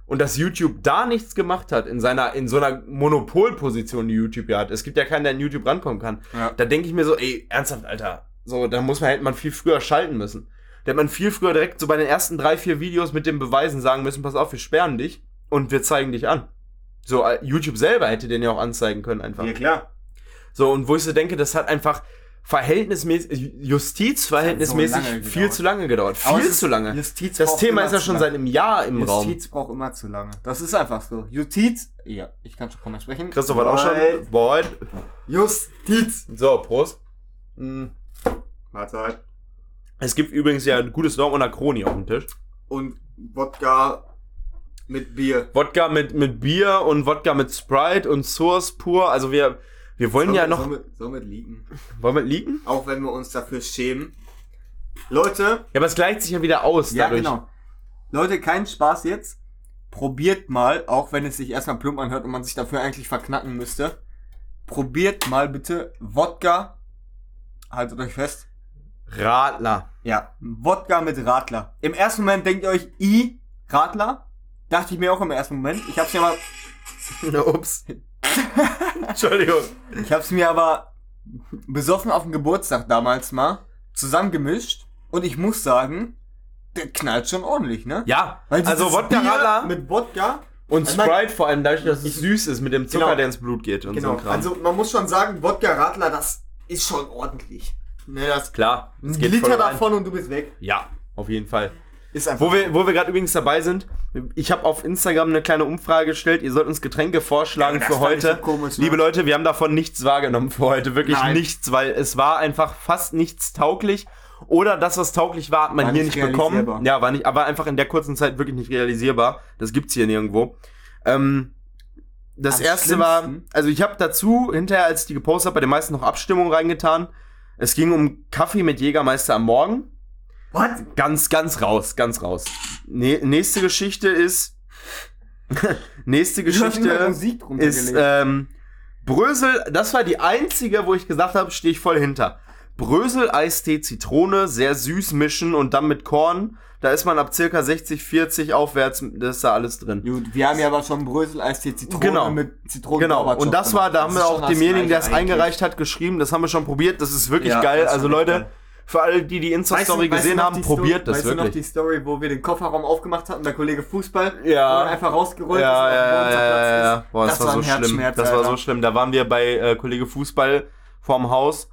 Und dass YouTube da nichts gemacht hat, in seiner, in so einer Monopolposition, die YouTube ja hat. Es gibt ja keinen, der an YouTube rankommen kann. Ja. Da denke ich mir so, ey, ernsthaft, Alter. So, da muss man, hätte man viel früher schalten müssen. Da hätte man viel früher direkt so bei den ersten drei, vier Videos mit den Beweisen sagen müssen, pass auf, wir sperren dich und wir zeigen dich an. So, äh, YouTube selber hätte den ja auch anzeigen können einfach. Ja, klar. So, und wo ich so denke, das hat einfach verhältnismäßig, justizverhältnismäßig so viel zu lange gedauert. Viel zu lange. Justiz Das Thema ist ja schon seit einem Jahr im Raum. Justiz braucht immer zu lange. Das ist einfach so. Justiz, ja, ich kann schon kaum mehr sprechen. Christoph hat auch schon. Boah. Justiz. So, Prost. Mm. Mahlzeit. Es gibt übrigens ja ein gutes Dong und Acroni auf dem Tisch. Und Wodka mit Bier. Wodka mit, mit Bier und Wodka mit Sprite und Source pur. Also wir, wir wollen ja noch. Somit, somit liegen. Wollen wir liegen? Auch wenn wir uns dafür schämen. Leute, Ja, aber es gleicht sich ja wieder aus ja dadurch. genau. Leute, kein Spaß jetzt. Probiert mal, auch wenn es sich erstmal plump anhört und man sich dafür eigentlich verknacken müsste. Probiert mal bitte Wodka. Haltet euch fest. Radler. Ja, Wodka mit Radler. Im ersten Moment denkt ihr euch, I, Radler? Dachte ich mir auch im ersten Moment. Ich hab's mir aber, *laughs* Ups. *laughs* Entschuldigung. ich hab's mir aber besoffen auf dem Geburtstag damals mal zusammengemischt. Und ich muss sagen, der knallt schon ordentlich, ne? Ja, Weil also Wodka Radler mit Wodka. und Sprite vor allem dadurch, dass es süß ist mit dem Zucker, Genau. der ins Blut geht und so Genau. ein Kram. Also man muss schon sagen, Wodka Radler, das ist schon ordentlich. Ne, das klar, ein geht Liter davon und du bist weg. Ja, auf jeden Fall. Ist einfach. Wo wir, wo wir gerade übrigens dabei sind, ich habe auf Instagram eine kleine Umfrage gestellt. Ihr sollt uns Getränke vorschlagen Ja, für heute. so komisch, ne? Liebe Leute, wir haben davon nichts wahrgenommen für heute. Wirklich Nein. nichts, weil es war einfach fast nichts tauglich. Oder das, was tauglich war, hat man War hier nicht nicht bekommen. Ja, war nicht, aber einfach in der kurzen Zeit wirklich nicht realisierbar. Das gibt's hier nirgendwo. Ähm, das Am erste war, also ich habe dazu hinterher, als ich die gepostet habe, bei den meisten noch Abstimmungen reingetan. Es ging um Kaffee mit Jägermeister am Morgen. What? Ganz, ganz raus, ganz raus. Ne nächste Geschichte ist. *laughs* nächste Geschichte ist ähm, Brösel. Das war die einzige, wo ich gesagt habe, stehe ich voll hinter. Brösel, Eistee, Zitrone, sehr süß mischen und dann mit Korn. Da ist man ab circa 60, 40 aufwärts, das ist da alles drin. Gut, wir haben ja aber schon Brösel Eistee Zitrone Genau. mit Zitronen. Genau, und das war, da haben wir auch demjenigen, der es eingereicht hat, geschrieben. Das haben wir schon probiert. Das ist wirklich Ja, geil. Also Leute, geil. Für alle, die die Insta-Story gesehen noch haben, die probiert Sto- das weißt du noch wirklich. die Story, wo wir den Kofferraum aufgemacht hatten, der Kollege Fußball, Ja. er einfach rausgerollt ja, ist ja, und ja, ja, ist? Boah, das, war so ein schlimm. Herzschmerz, Das war so schlimm. Da waren wir bei äh, Kollege Fußball vorm Haus,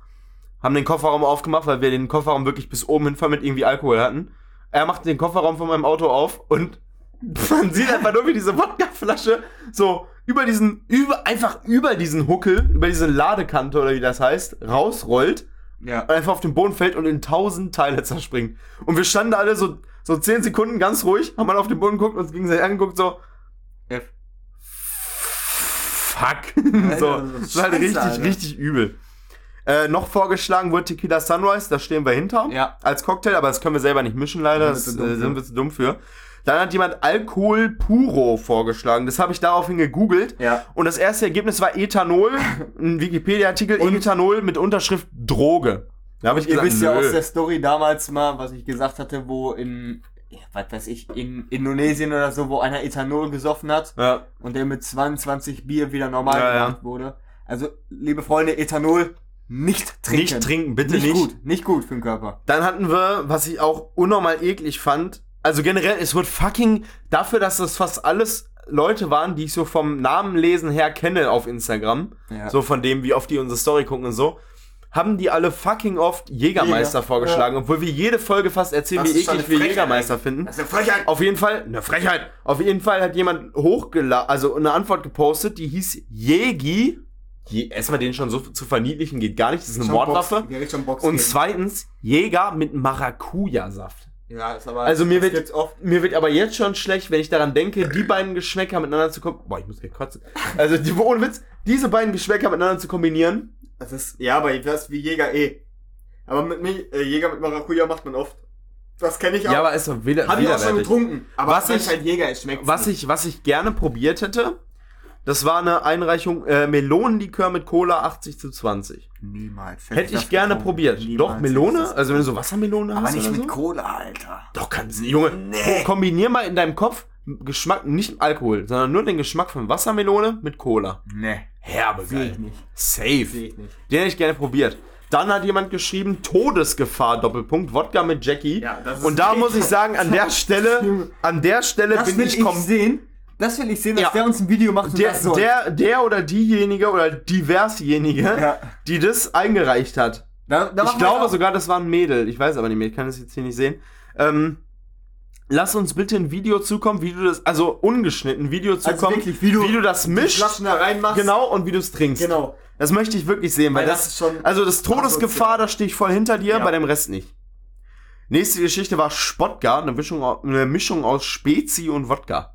haben den Kofferraum aufgemacht, weil wir den Kofferraum wirklich bis oben hin voll mit irgendwie Alkohol hatten. Er macht den Kofferraum von meinem Auto auf und *laughs* man sieht einfach nur, wie diese Wodkaflasche so über diesen, über, einfach über diesen Huckel, über diese Ladekante oder wie das heißt, rausrollt Ja. und einfach auf den Boden fällt und in tausend Teile zerspringt. Und wir standen da alle so, so zehn Sekunden ganz ruhig, haben mal auf den Boden geguckt, uns gegenseitig angeguckt, so, F. fuck. *laughs* so, Alter, das war halt Scheiße, richtig, Alter. richtig übel. Äh, noch vorgeschlagen wurde Tequila Sunrise, da stehen wir hinter. Ja. Als Cocktail, aber das können wir selber nicht mischen, leider. Da Das sind wir zu äh, dumm sind wir zu dumm für. Dann hat jemand Alkohol Puro vorgeschlagen. Das habe ich daraufhin gegoogelt. Ja. Und das erste Ergebnis war Ethanol. Ein *laughs* Wikipedia-Artikel, Ethanol mit Unterschrift Droge. Da habe ich Ihr gesagt, wisst ja aus der Story damals mal, was ich gesagt hatte, wo in, ja, was weiß ich, in Indonesien oder so, wo einer Ethanol gesoffen hat ja. und der mit 22 Bier wieder normal ja. gemacht wurde. Also, liebe Freunde, Ethanol nicht trinken. Nicht trinken, bitte nicht, nicht. gut, nicht gut für den Körper. Dann hatten wir, was ich auch unnormal eklig fand, also generell, es wird fucking dafür, dass das fast alles Leute waren, die ich so vom Namen lesen her kenne auf Instagram, Ja. so von dem, wie oft die unsere Story gucken und so, haben die alle fucking oft Jägermeister Jäger, vorgeschlagen, obwohl wir jede Folge fast erzählen, Das wie eklig wir Jägermeister eigentlich. finden. Das ist eine Frechheit. Auf jeden Fall, eine Frechheit. Auf jeden Fall hat jemand hochgeladen, also eine Antwort gepostet, die hieß Jägi. Je, erstmal den schon so zu verniedlichen geht gar nicht, das ist eine Mordwaffe. Box Und zweitens Jäger mit Maracuja-Saft. Ja, ist aber, Also mir wird, oft. mir wird aber jetzt schon schlecht, wenn ich daran denke, die beiden Geschmäcker miteinander zu kombinieren. Boah, ich muss gleich kotzen. Also die, ohne Witz, diese beiden Geschmäcker miteinander zu kombinieren. Das ist, ja, aber das ist wie Jäger eh. Aber mit mir, äh, Jäger mit Maracuja macht man oft. Das kenne ich auch. Ja, aber ist doch wieder, Hab ich auch schon getrunken. Aber Was wenn ich- es halt Jäger ist, schmeckt Was ich, was ich gerne probiert hätte, das war eine Einreichung äh, Melonenlikör mit Cola 80 zu 20. Niemals. Hätte ich gerne probiert. Doch, Melone? Also wenn du so Wassermelone Aber hast nicht oder mit so? Cola, Alter. Doch, kannst du, Junge. Nee. Kombinier mal in deinem Kopf Geschmack, nicht Alkohol, sondern nur den Geschmack von Wassermelone mit Cola. Nee. Herbe Sehe geil. ich nicht. Safe. Sehe ich nicht. Den hätte ich gerne probiert. Dann hat jemand geschrieben, Todesgefahr, Doppelpunkt, Wodka mit Jackie. Ja, das ist Und da muss ich sagen, an der Stelle, *laughs* an der Stelle Das bin will ich ich sehen. Das will ich sehen, dass Ja. der uns ein Video macht und der, das soll. der, der oder diejenige oder diversjenige, Ja. die das eingereicht hat. da, da Ich glaube sogar, das war ein Mädel. Ich weiß aber nicht mehr. Ich kann das jetzt hier nicht sehen. Ähm, lass uns bitte ein Video zukommen, wie du das, also ungeschnitten, ein Video also zukommen, wirklich, wie du, wie du das mischst. Flaschen da reinmachst. Genau, und wie du es trinkst. Genau. Das möchte ich wirklich sehen, weil Weil das, das ist schon Also das Todesgefahr, da stehe ich voll hinter dir, Ja. bei dem Rest nicht. Nächste Geschichte war Spotka, eine Mischung, au- eine Mischung aus Spezi und Wodka.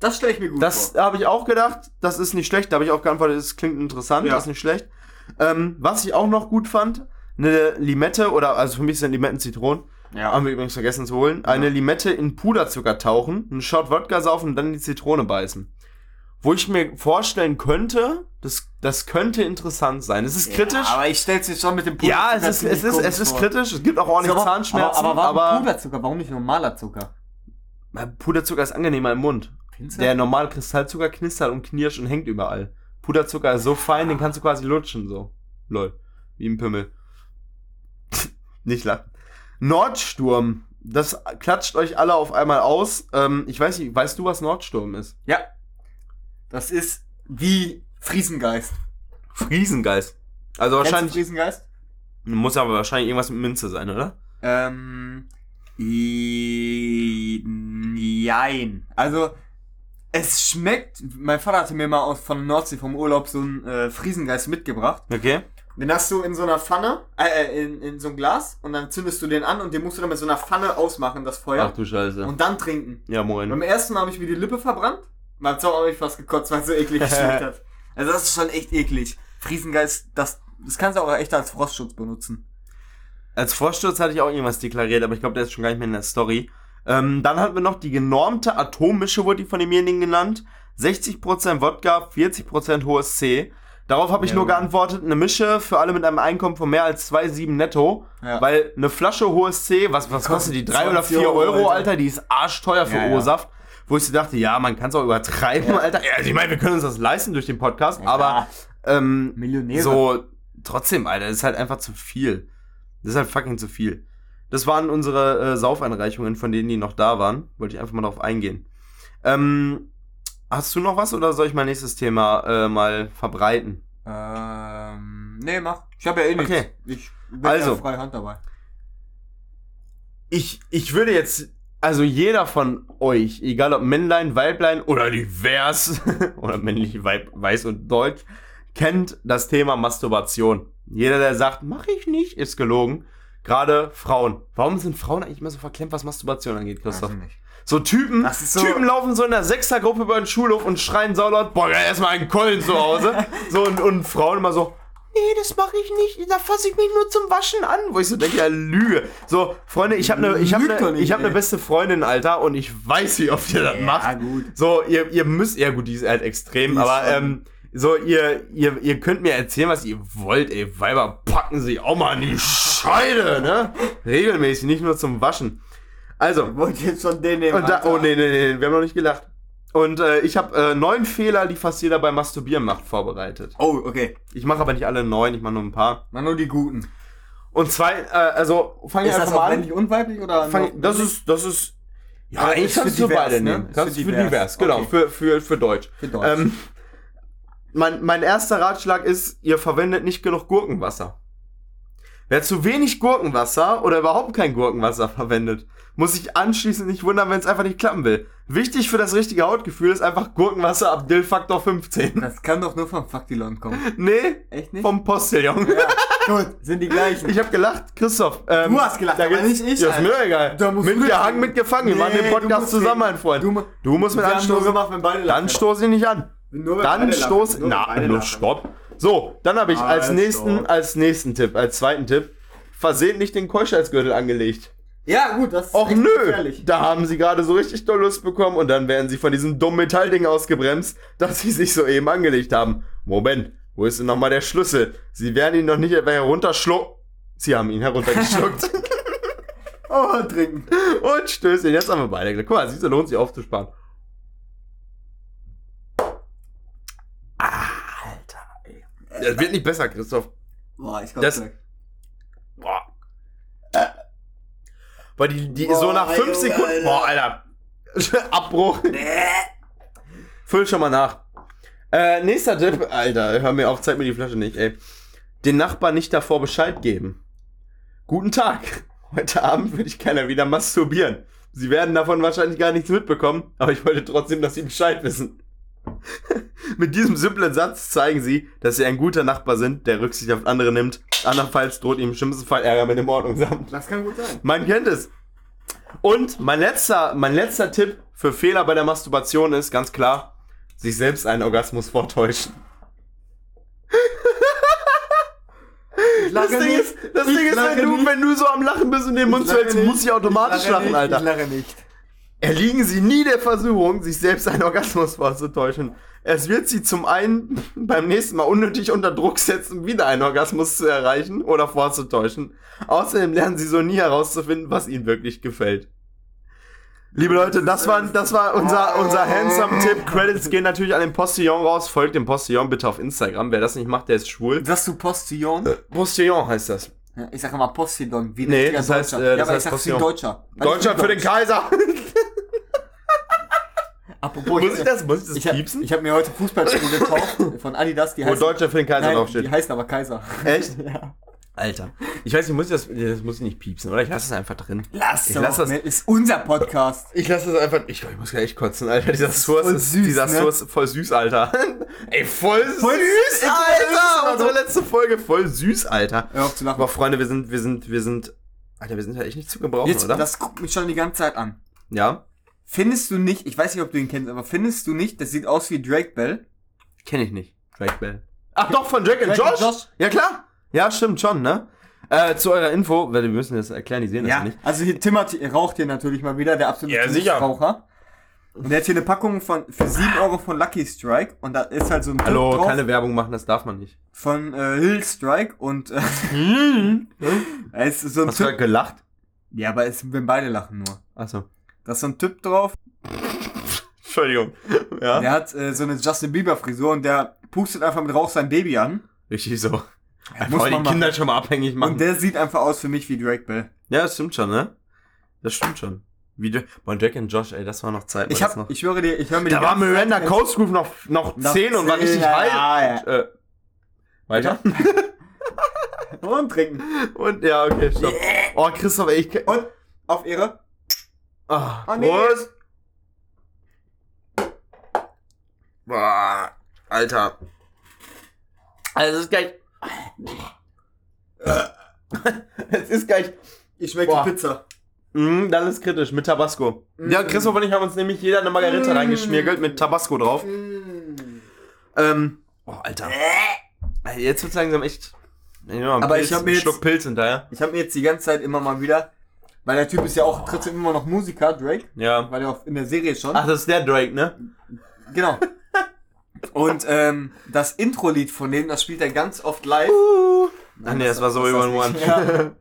Das stelle ich mir gut Das vor. habe ich auch gedacht, das ist nicht schlecht, da habe ich auch geantwortet, das klingt interessant, Ja. das ist nicht schlecht. Ähm, was ich auch noch gut fand, eine Limette, oder also für mich sind Limetten Zitronen, Ja. haben wir übrigens vergessen zu holen, eine Limette in Puderzucker tauchen, einen Shot Wodka saufen und dann die Zitrone beißen. Wo ich mir vorstellen könnte, das, das könnte interessant sein. Es ist kritisch. Ja, aber ich stell's dir schon mit dem Ja, es Puderzucker ist, es ist, es ist vor. kritisch. Es gibt auch ordentlich aber, Zahnschmerzen, aber, aber warum aber, Puderzucker? Warum nicht normaler Zucker? Puderzucker ist angenehmer im Mund. Du? Der normale Kristallzucker knistert und knirscht und hängt überall. Puderzucker ist so fein, den kannst du quasi lutschen, so. Lol. Wie ein Pimmel. *laughs* nicht lachen. Nordsturm. Das klatscht euch alle auf einmal aus. Ähm, ich weiß nicht, weißt du, was Nordsturm ist? Ja. Das ist wie Friesengeist. Friesengeist. Also Kennst wahrscheinlich, Friesengeist? muss aber wahrscheinlich irgendwas mit Minze sein, oder? Ähm. i-. Also, es schmeckt. Mein Vater hatte mir mal aus von Nordsee vom Urlaub so einen äh, Friesengeist mitgebracht. Okay. Den hast du in so einer Pfanne, äh, in, in so ein Glas und dann zündest du den an und den musst du dann mit so einer Pfanne ausmachen, das Feuer. Ach du Scheiße. Und dann trinken. ja, moin. Beim ersten Mal habe ich mir die Lippe verbrannt. Beim zweiten Mal habe ich fast gekotzt, weil es so eklig *laughs* geschmeckt hat. Also das ist schon echt eklig. Friesengeist, das, das kannst du auch echt als Frostschutz benutzen. Als Vorsturz hatte ich auch irgendwas deklariert, aber ich glaube, der ist schon gar nicht mehr in der Story. Ähm, dann hatten wir noch die genormte Atommische, wurde die von demjenigen genannt. 60% Wodka, 40% hohes C. Darauf habe ich Ja, nur gut. geantwortet, eine Mische für alle mit einem Einkommen von mehr als 2,7 netto. Ja. Weil eine Flasche hohes C, was, was kostet die? 3 oder 20 4 Euro, Euro, Alter. Die ist arschteuer für Ja. O-Saft. Wo ich so dachte, ja, man kann es auch übertreiben. Alter. Also ich meine, wir können uns das leisten durch den Podcast, aber ähm, Millionäre. so, trotzdem, Alter, das ist halt einfach zu viel. Das ist halt fucking zu viel. Das waren unsere äh, Saufeinreichungen, von denen die noch da waren. Wollte ich einfach mal darauf eingehen. Ähm, hast du noch was oder soll ich mein nächstes Thema äh, mal verbreiten? Ähm, nee, mach. Ich habe ja eh nichts. Okay. Ich bin Also. ja freie Hand dabei. Ich, ich würde jetzt, also jeder von euch, egal ob Männlein, Weiblein oder divers, *laughs* oder männlich, Weib, weiß und deutsch, kennt das Thema Masturbation. Jeder, der sagt, mach ich nicht, ist gelogen. Gerade Frauen. Warum sind Frauen eigentlich immer so verklemmt, was Masturbation angeht, Christoph? Nicht. So Typen, so- Typen laufen so in der Sechsergruppe über den Schulhof und schreien saulaut, boah, erstmal einen Keulen zu Hause. *laughs* so und, und Frauen immer so, nee, das mache ich nicht, da fasse ich mich nur zum Waschen an. Wo ich so denke, ja, Lüge. So, Freunde, ich habe eine ich hab ne, ich hab ne beste Freundin, Alter, und ich weiß, wie oft ihr das Ja, macht. gut. So, ihr, ihr müsst, ja gut, die ist halt extrem, Die aber ähm, so, ihr, ihr, ihr könnt mir erzählen, was ihr wollt, ey. Weiber packen sich auch mal an die Scheide, ne? Regelmäßig, nicht nur zum Waschen. Also, Ich wollte jetzt schon den nehmen. und da, oh nee, nee, nee, wir haben noch nicht gelacht. Und äh, ich habe äh, neun Fehler, die fast jeder beim Masturbieren macht, vorbereitet. Oh, okay. Ich mache aber nicht alle neun, ich mache nur ein paar. Mal nur die guten. Und zwei, äh, also fang ich Ist das einfach mal an. männlich und weiblich oder? Fang, das ist, das ist, ja, eigentlich ist für kannst du divers, beide ne? nehmen. Ist Kannst für du für divers, genau, okay. für, für, für Deutsch. Für Deutsch. Ähm, mein, mein erster Ratschlag ist, ihr verwendet nicht genug Gurkenwasser. Wer zu wenig Gurkenwasser oder überhaupt kein Gurkenwasser verwendet, muss sich anschließend nicht wundern, wenn es einfach nicht klappen will. Wichtig für das richtige Hautgefühl ist einfach Gurkenwasser ab Dill-Faktor 15. das kann doch nur vom Faktilon kommen. nee, Echt nicht? vom Postillon. Ja, gut, sind die gleichen. Ich hab gelacht, Christoph. Ähm, Du hast gelacht, da aber nicht ich, Ja, ist mir egal. Da musst du Mitgehangen, mitgefangen. Wir Nee, machen den Podcast zusammen, mein Freund. Du Du musst mit Wir anstoßen. gemacht, wenn beide Dann lachen. stoß ich nicht an. Dann stoß. Na, nur stopp. So, dann habe ich als Halt, nächsten, stopp. als nächsten Tipp, als zweiten Tipp, versehentlich den Keuschheitsgürtel angelegt. Ja, gut, das ist Och nö, gefährlich. da haben sie gerade so richtig doll Lust bekommen und dann werden sie von diesem dummen Metallding ausgebremst, *laughs* das sie sich soeben angelegt haben. Moment, wo ist denn nochmal der Schlüssel? Sie werden ihn noch nicht etwa herunterschlucken. Sie haben ihn heruntergeschluckt. *laughs* Oh, trinken. Und Stößchen. Jetzt haben wir beide. Guck mal, siehst du, lohnt sich aufzusparen. Ah, Alter, Das wird nicht besser, Christoph. Boah, ich Das- glaub, Boah. Weil die, die Boah, so nach fünf Junge, Sekunden. Alter. Boah, Alter. *laughs* Abbruch. Füll schon mal nach. Äh, nächster Tipp. Alter, hör mir auf, zeig mir die Flasche nicht, ey. Den Nachbarn nicht davor Bescheid geben. Guten Tag. Heute Abend würde ich keiner wieder masturbieren. Sie werden davon wahrscheinlich gar nichts mitbekommen, aber ich wollte trotzdem, dass Sie Bescheid wissen. *laughs* Mit diesem simplen Satz zeigen Sie, dass Sie ein guter Nachbar sind, der Rücksicht auf andere nimmt. Andernfalls droht ihm im schlimmsten Fall Ärger mit dem Ordnungsamt. Das kann gut sein. Man kennt es. Und mein letzter, mein letzter Tipp für Fehler bei der Masturbation ist ganz klar, sich selbst einen Orgasmus vortäuschen. Das Ding nicht. ist, das Ich Ding ist wenn, du, nicht. wenn du so am Lachen bist und den Mund zuhältst, muss ich automatisch Ich lache lachen, nicht. Alter. Ich lache nicht. Erliegen Sie nie der Versuchung, sich selbst einen Orgasmus vorzutäuschen. Es wird Sie zum einen *laughs* beim nächsten Mal unnötig unter Druck setzen, wieder einen Orgasmus zu erreichen oder vorzutäuschen. Außerdem lernen Sie so nie herauszufinden, was Ihnen wirklich gefällt. Liebe Leute, das war, das war unser, unser handsome Tipp. Credits gehen natürlich an den Postillon raus. Folgt dem Postillon bitte auf Instagram. Wer das nicht macht, der ist schwul. Sagst du Postillon? Postillon heißt das. Ja, Ich sag immer Postillon, wie Nee, das heißt, Deutscher. äh, ja, das aber heißt ich sag's wie. Deutscher. Bin für den. Kaiser. *laughs* Apropos, Muss ich das, muss ich das ich hab, piepsen? ich hab mir heute Fußballschuhe gekauft von Adidas, die Wo heißen, Deutschland für den Kaiser nein, draufsteht. die heißen aber Kaiser. Echt? *laughs* Ja. Alter. Ich weiß nicht, muss ich das, das muss ich nicht piepsen, oder? Ich lasse es einfach drin. Lass Ich doch, lass das- ne? ist unser Podcast. Ich lasse es einfach, ich, ich muss gleich kotzen, Alter. Dieser Source ist, süß, dieser ne? Source voll süß, Alter. *laughs* Ey, voll, Voll süß, süß, Alter. Alter. Unsere letzte Folge voll süß, Alter. Hör auf zu lachen. Aber Freunde, wir sind, wir sind, wir sind, Alter, wir sind halt echt nicht zu gebrauchen, Jetzt, oder? das guckt mich schon die ganze Zeit an. ja? Findest du nicht, ich weiß nicht, ob du ihn kennst, aber findest du nicht, das sieht aus wie Drake Bell? Kenne ich nicht. Drake Bell. Ach doch, von Drake, and Drake Josh? Josh. Ja, klar. Ja, stimmt schon, ne? Äh, zu eurer Info, weil wir müssen das erklären, die sehen das Ja, ja nicht. also hier, Timothy raucht hier natürlich mal wieder, der absolute Ja, sicher. Raucher. Und der hat hier eine Packung von, für 7 Euro von Lucky Strike und da ist halt so ein Hallo, drauf keine Werbung machen, das darf man nicht. von äh, Hill Strike und äh, *laughs* es ist so ein Hast du gerade gelacht? Ja, aber es, wenn beide lachen nur. Achso. Da ist so ein Typ drauf, Entschuldigung. Ja? der hat äh, so eine Justin Bieber Frisur und der pustet einfach mit Rauch sein Baby an. Richtig so. Einfach muss die man machen. Kinder schon mal abhängig machen. Und der sieht einfach aus für mich wie Drake Bell. ja, das stimmt schon, ne? Das stimmt schon. Wie boah, Jack and Josh, ey, das war noch Zeit. Ich hab, noch. ich höre dir, ich höre mir da die war Miranda Coast Groove noch, noch Noch 10 und war richtig ja, heiß. ja. Äh, weiter? *laughs* Und trinken. und, ja, okay, stopp. Oh, Christoph, ey, ich, Und auf Ehre. Ah, Oh, nee. Boah, Alter. Also, es ist gleich. *laughs* es ist gleich. Ich schmecke Boah. die Pizza. Mm, dann ist kritisch mit Tabasco. Mm. Ja, Christoph und ich haben uns nämlich jeder eine Margarita Mm. reingeschmirgelt mit Tabasco drauf. Ähm. Oh, Alter. Jetzt wird langsam echt. Ja, ein Aber Pilz, ich hab mir einen jetzt- Schluck Pilz hinterher. Ich habe mir jetzt die ganze Zeit immer mal wieder, weil der Typ ist ja auch trotzdem immer noch Musiker, Drake, Ja. weil er auch in der Serie schon. Ach, das ist der Drake, ne? Genau. *laughs* Und ähm, das Intro-Lied von dem, das spielt er ganz oft live. Ach nee, das war so über das One. Ja.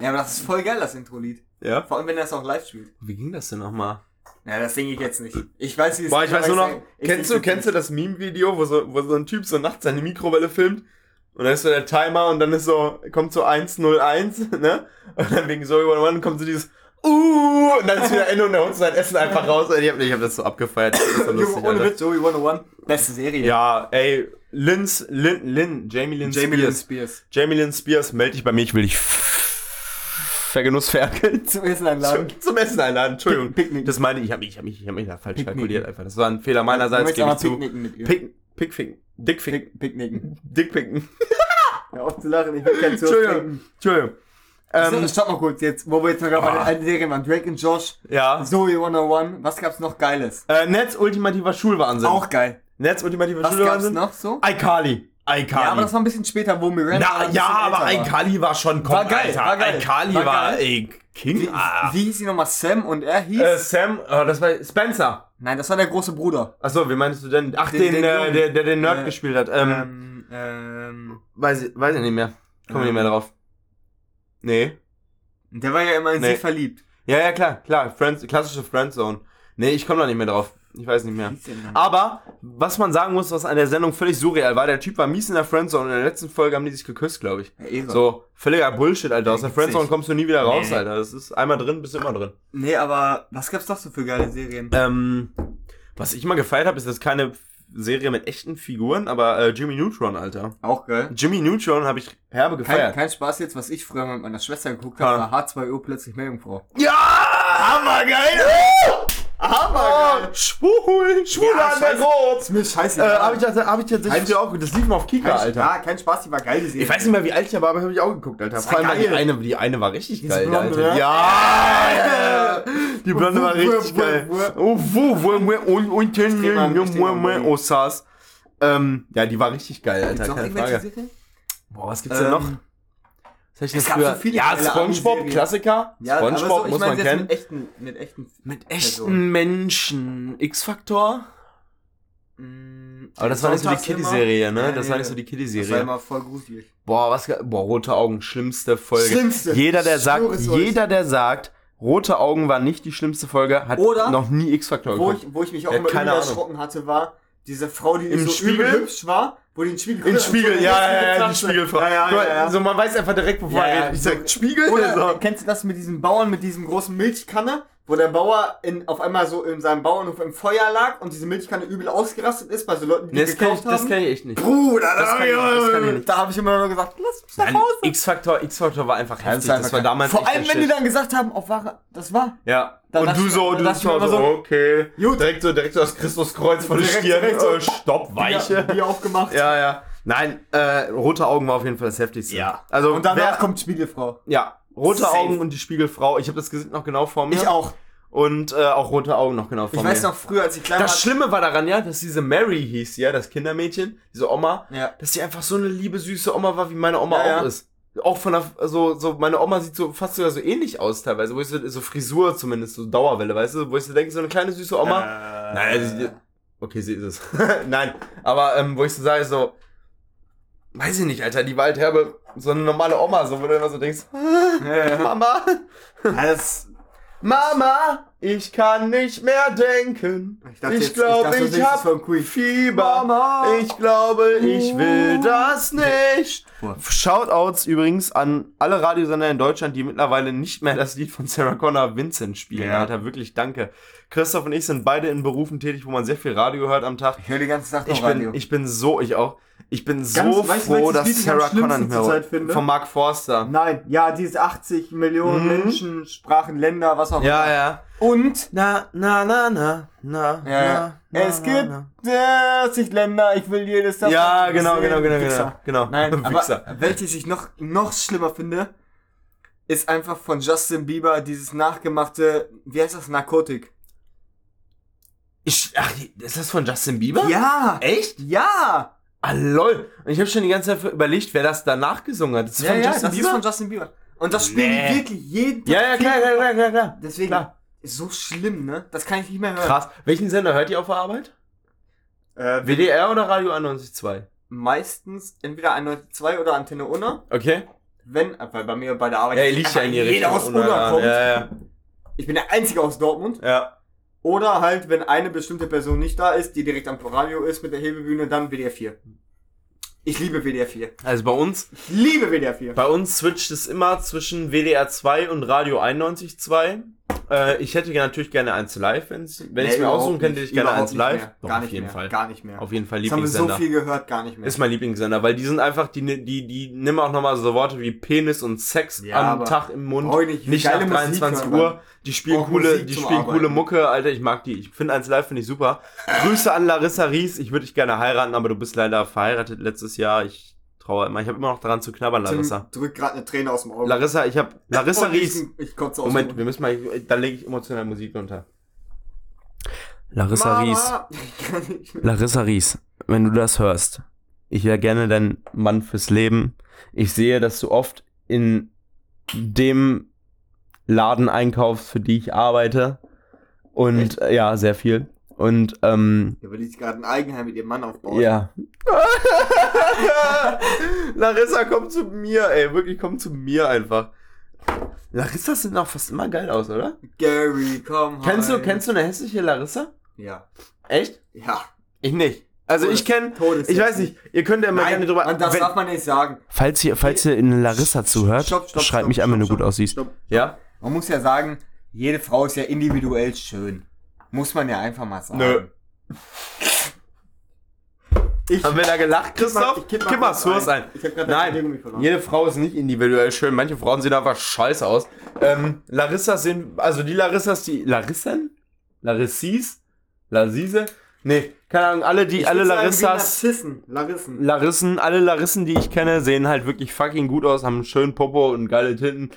ja, aber das ist voll geil, das Intro-Lied. ja? Vor allem, wenn er es auch live spielt. Wie ging das denn nochmal? Ja, das singe ich jetzt nicht. Ich weiß, wie es Boah, ich weiß nur noch, kennst du, kennst du das Meme-Video, wo so, wo so ein Typ so nachts seine Mikrowelle filmt und dann ist so der Timer und dann ist so, kommt so 101, *laughs* ne? Und dann wegen so über One kommt so dieses Uh, und dann ist wieder Ende und er holt sein Essen einfach raus. Ich hab, ich hab das so abgefeiert. Das ist so *laughs* lustig, ohne. Witz, Joey 101, beste Serie. Ja, ey, Linz, Lin, Lin, Jamie Lynn Jamie Lynn Spears. Spears. Jamie Lynn Spears, melde dich bei mir, ich will dich vergenussferkeln. *laughs* Zum Essen einladen. Zum, zum Essen einladen, Entschuldigung. Picknick. Das meine ich, ich habe mich, ich hab mich, ich hab mich da falsch Picknicken. kalkuliert einfach. Das war ein Fehler meinerseits, gebe ich zu. picknicken mit ihr. Pick, Pickficken. Dickficken. Pick, Picknicken. *laughs* Dickpicken. *laughs* Hör auf zu lachen, ich will kein Surf Entschuldigung. Entschuldigung. Ähm, Stopp mal kurz jetzt, wo wir jetzt noch gerade bei Ah. den alten Serien waren. Drake und Josh, ja. Zoe 101, was gab's noch Geiles? Äh, Netz ultimativer Schulwahnsinn. Auch geil. Netz ultimativer Was gab's Schulwahnsinn. noch so? iCarly. iCarly. Ja, aber das war ein bisschen später, wo Miranda Na, ja, aber älter war. iCarly war schon komm, War geil, Alter. war geil. iCarly War war, ey, King. Wie, ah. wie hieß sie nochmal? Sam und er hieß? Äh, Sam, oh, das war Spencer. Nein, das war der große Bruder. Achso, wie meinst du denn? Ach, Den- den, den äh, der, der den Nerd Äh, gespielt hat. Ähm, Ähm, ähm, weiß, ich, weiß ich nicht mehr. Komm ähm, nicht mehr drauf. Nee. Der war ja immer in Nee. sie verliebt. Ja, ja, klar, klar. Friends, klassische Friendzone. Nee, ich komme da nicht mehr drauf. Ich weiß nicht mehr. Aber, was man sagen muss, was an der Sendung völlig surreal war, der Typ war mies in der Friendzone und in der letzten Folge haben die sich geküsst, glaube ich. Ja. So, völliger Bullshit, Alter. Aus der. Friendzone kommst du nie wieder raus, Nee. Alter. Das ist einmal drin, bist du immer drin. Nee, aber was gab's doch so für geile Serien? Ähm, was ich mal gefeiert habe, ist das keine Serie mit echten Figuren, aber äh, Jimmy Neutron, Alter. Auch geil. Jimmy Neutron habe ich herbe Kein, gefeiert. kein Spaß jetzt, was ich früher mit meiner Schwester geguckt habe, war H2O plötzlich Meerjungfrau. ja! Hammergeil! Hammergeil! Oh, schwul! Schwul Ja, an der ist mir scheiße. Äh, hab ich, hab ich tatsächlich früher auch Das lief mal auf Kika, kein, Alter. Ja, kein Spaß, die war geil, die Serie. Ich weiß nicht mehr, wie alt ich war, aber habe ich auch geguckt, Alter. Vor allem die eine, die eine war richtig geil, Alter. ne? Ja. *laughs* Die Blonde war richtig geil. Oh, wo, wo, wo, und, und, Body. oh, saß. Ähm, ja, die war richtig geil, Alter, keine Frage. Boah, was gibt's denn noch? Hab ich es gab früher? so viele ja, Spongebob. Klassiker. Ja, Spongebob so, ich muss meine man kennen. mit echten, mit echten, Mit echten Menschen. X-Faktor? Mm, Aber das war nicht so die. Kitty-Serie, ne? Das war nicht so die Das war Kitty-Serie. immer voll gruselig. Boah, was, boah, rote Augen, schlimmste Folge. Schlimmste. Jeder, der sagt, jeder, der sagt, rote Augen war nicht die schlimmste Folge, hat Oder- noch nie X-Faktor Wo geguckt. ich, wo ich mich auch Ja, immer erschrocken hatte, war diese Frau, die Im so Spiegel? hübsch war, wo die den Spiegel In *laughs* Spiegel, ja, ja, ja, die. Spiegelfrau. Ja, ja, ja, ja. So, man weiß einfach direkt, wovon Ja, er ja, redet. Ich sag, Spiegel? Oder so. kennst du das mit diesem Bauern mit diesem großen Milchkanne, wo der Bauer in, auf einmal so in seinem Bauernhof im Feuer lag und diese Milchkanne übel ausgerastet ist bei so Leuten, die Nee, das kenn ich, gekauft das haben? kenn ich echt nicht. Bruder, Das kann ich- das kann ich nicht. Da habe ich immer nur gesagt, lass mich nach Hause. X-Faktor, X-Faktor war einfach das heftig. Das, einfach war damals Vor allem, wenn die Shit. dann gesagt haben, auf Ware, das war. Ja. Da und du so, du so, so, okay. Gut. Direkt so, direkt so das Christuskreuz vor der Stirn. direkt so- äh, Stopp, Weiche. Bier *laughs* aufgemacht. Ja, ja. Nein, äh, rote Augen war auf jeden Fall das heftigste. Ja. Also, Und danach wer, kommt Spiegelfrau. ja, rote Safe. Augen und die Spiegelfrau. Ich habe das Gesicht noch genau vor mir. Ich auch. Und äh, auch rote Augen noch genau vor Ich mir. weiß noch früher, als ich klein war. Das Schlimme war daran, ja, dass diese Mary hieß, ja, das Kindermädchen, diese Oma, Ja. dass sie einfach so eine liebe, süße Oma war, wie meine Oma Ja, auch ja. ist. Auch von der, so, so, meine Oma sieht so fast sogar so ähnlich aus teilweise, wo ich so, so Frisur zumindest, so Dauerwelle, weißt du, wo ich so denke, so eine kleine süße Oma. Äh, Nein, also, okay, sie ist es. *laughs* Nein, aber ähm, wo ich so sage, so, weiß ich nicht, Alter, die war halt herbe, so eine normale Oma, so, wo du immer so denkst, ja, ja. Mama, Das, Mama, ich kann nicht mehr denken. Ich ich glaube, ich dachte, ich, das ist hab von Queen. Fieber. Mama. Ich glaube, ich will das nicht. Shoutouts übrigens an alle Radiosender in Deutschland, die mittlerweile nicht mehr das Lied von Sarah Connor Vincent spielen. Ja. Alter, wirklich danke. Christoph und ich sind beide in Berufen tätig, wo man sehr viel Radio hört am Tag. ich höre die ganze Nacht noch Ich Radio. bin, ich bin so, ich auch. Ich bin so Ganz- weißt froh, welches dass Lied Sarah Connor nicht mehr finde? Von Mark Forster. Nein, ja, diese 80 Millionen Mhm. Menschen, Sprachen, Länder, was auch Ja, immer. ja. Und Na, na, na, na, na, ja, ja. na, es na, gibt na. 40 Länder, ich will jedes davon Ja, genau, genau, genau, genau. Wichser. genau. Nein, *laughs* Wichser. aber welches ich noch, noch schlimmer finde, ist einfach von Justin Bieber dieses nachgemachte, wie heißt das, Narkotik. Ich, ach, ist das von Justin Bieber? Ja! Echt? Ja! Ah, lol. Und ich habe schon die ganze Zeit überlegt, wer das danach gesungen hat. Ist das Ja, von ja, Justin das Bieber? ist von Justin Bieber. Und das spielen Nee. die wirklich jeden Tag. ja, ja, klar, klar, klar, klar, klar. Deswegen, Klar. ist so schlimm, ne? Das kann ich nicht mehr hören. Krass. Welchen Sender hört ihr auf der Arbeit? Äh, WDR oder Radio 91.2? meistens entweder 192 oder Antenne Unna. Okay. Wenn, äh, weil bei mir bei der Arbeit Ja, ihr liegt ja in die jeder Richtung. aus Unna kommt. Ja, ja, Ich bin der Einzige aus Dortmund. ja. Oder halt, wenn eine bestimmte Person nicht da ist, die direkt am Radio ist mit der Hebebühne, dann WDR 4. Ich liebe WDR 4. Also bei uns, Ich liebe WDR 4. bei uns switcht es immer zwischen WDR 2 und Radio 91.2. Äh, ich hätte natürlich gerne eins live, wenn's, wenn ich Nee, mir aussuchen könnte, hätte ich gerne eins live. mehr. Doch, Gar auf nicht jeden mehr. Fall. Gar nicht mehr. Auf jeden Fall Das haben wir so Lieblingssender. viel gehört, gar nicht mehr. Ist mein Lieblingssender, weil die sind einfach, die, die, die nehmen auch nochmal so Worte wie Penis und Sex Ja, am Tag im Mund. ich nicht. Nicht nach Musik 23 hören, Uhr. Mann. Die spielen coole, Musik die spielen coole. Mucke, Alter, ich mag die. Ich finde eins live finde ich super. Grüße an Larissa Ries. Ich würde dich gerne heiraten, aber du bist leider verheiratet letztes Jahr. Ich traue immer. Ich habe immer noch daran zu knabbern, Larissa. Tim drückt gerade eine Träne aus dem Auge. Larissa, ich habe *laughs* Larissa Ries. Ich kotze aus Moment, dem wir müssen mal, da lege ich emotional Musik unter. Larissa Ries. Mama. *laughs* Mehr. Larissa Ries, wenn du das hörst, ich wäre gerne dein Mann fürs Leben. Ich sehe, dass du oft in dem Laden einkaufst, für die ich arbeite. Und äh, ja, sehr viel. Und ähm, Ja, weil die sich gerade ein Eigenheim mit ihrem Mann aufbaut. ja. *laughs* Larissa, komm zu mir, ey. Wirklich, komm zu mir einfach. Larissas sehen auch fast immer geil aus, oder? Gary, komm. Kennst du, heim. kennst du eine hässliche Larissa? Ja. Echt? Ja. Ich nicht. Also Todes- ich kenne, ich weiß nicht, ihr könnt ja mal Nein, gerne drüber. man, das wenn- darf man nicht sagen. falls ihr, falls ihr in Larissa zuhört, Stopp, stopp, schreibt stopp, mich an, wenn du gut stopp, aussiehst. stopp. Ja? Man muss ja sagen, jede Frau ist ja individuell schön. Muss man ja einfach mal sagen. Nö. Ich, Haben wir da gelacht, Christoph? ich kipp mal Gib mal kurz Source ein. ein. Ich hab grad das Nein, jede Frau ist nicht individuell schön. Manche Frauen sehen einfach scheiße aus. Ähm, Larissas sind, also die Larissas, die, Larissen? Larissis? Larsise? Nee, keine Ahnung, alle, die, Ich alle sagen, Larissas, Narzissen. Larissen. Larissen, alle Larissen, die ich kenne, sehen halt wirklich fucking gut aus, haben einen schönen Popo und geile Tinten.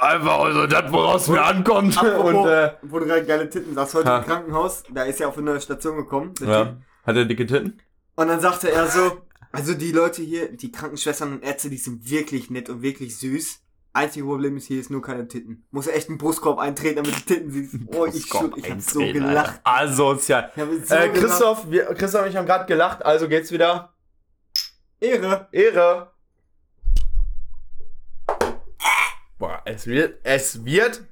Einfach also das, woraus mir ankommt. Apropos, Und, äh, wo du gerade geile Titten sagst, heute Ha. im Krankenhaus, da ist ja auf eine neue Station gekommen. ja. Hat er dicke Titten? Und dann sagte er so, also die Leute hier, die Krankenschwestern und Ärzte, die sind wirklich nett und wirklich süß. Einzige Problem ist, hier ist nur keine Titten. Muss echt einen Brustkorb eintreten, damit du Titten siehst. *laughs* Oh, ich, schwör, ich hab so gelacht. Alter. Asozial. So Äh, gelacht. Christoph, wir, Christoph und ich haben gerade gelacht, also geht's wieder. Ehre. Ehre. Boah, es wird, es wird,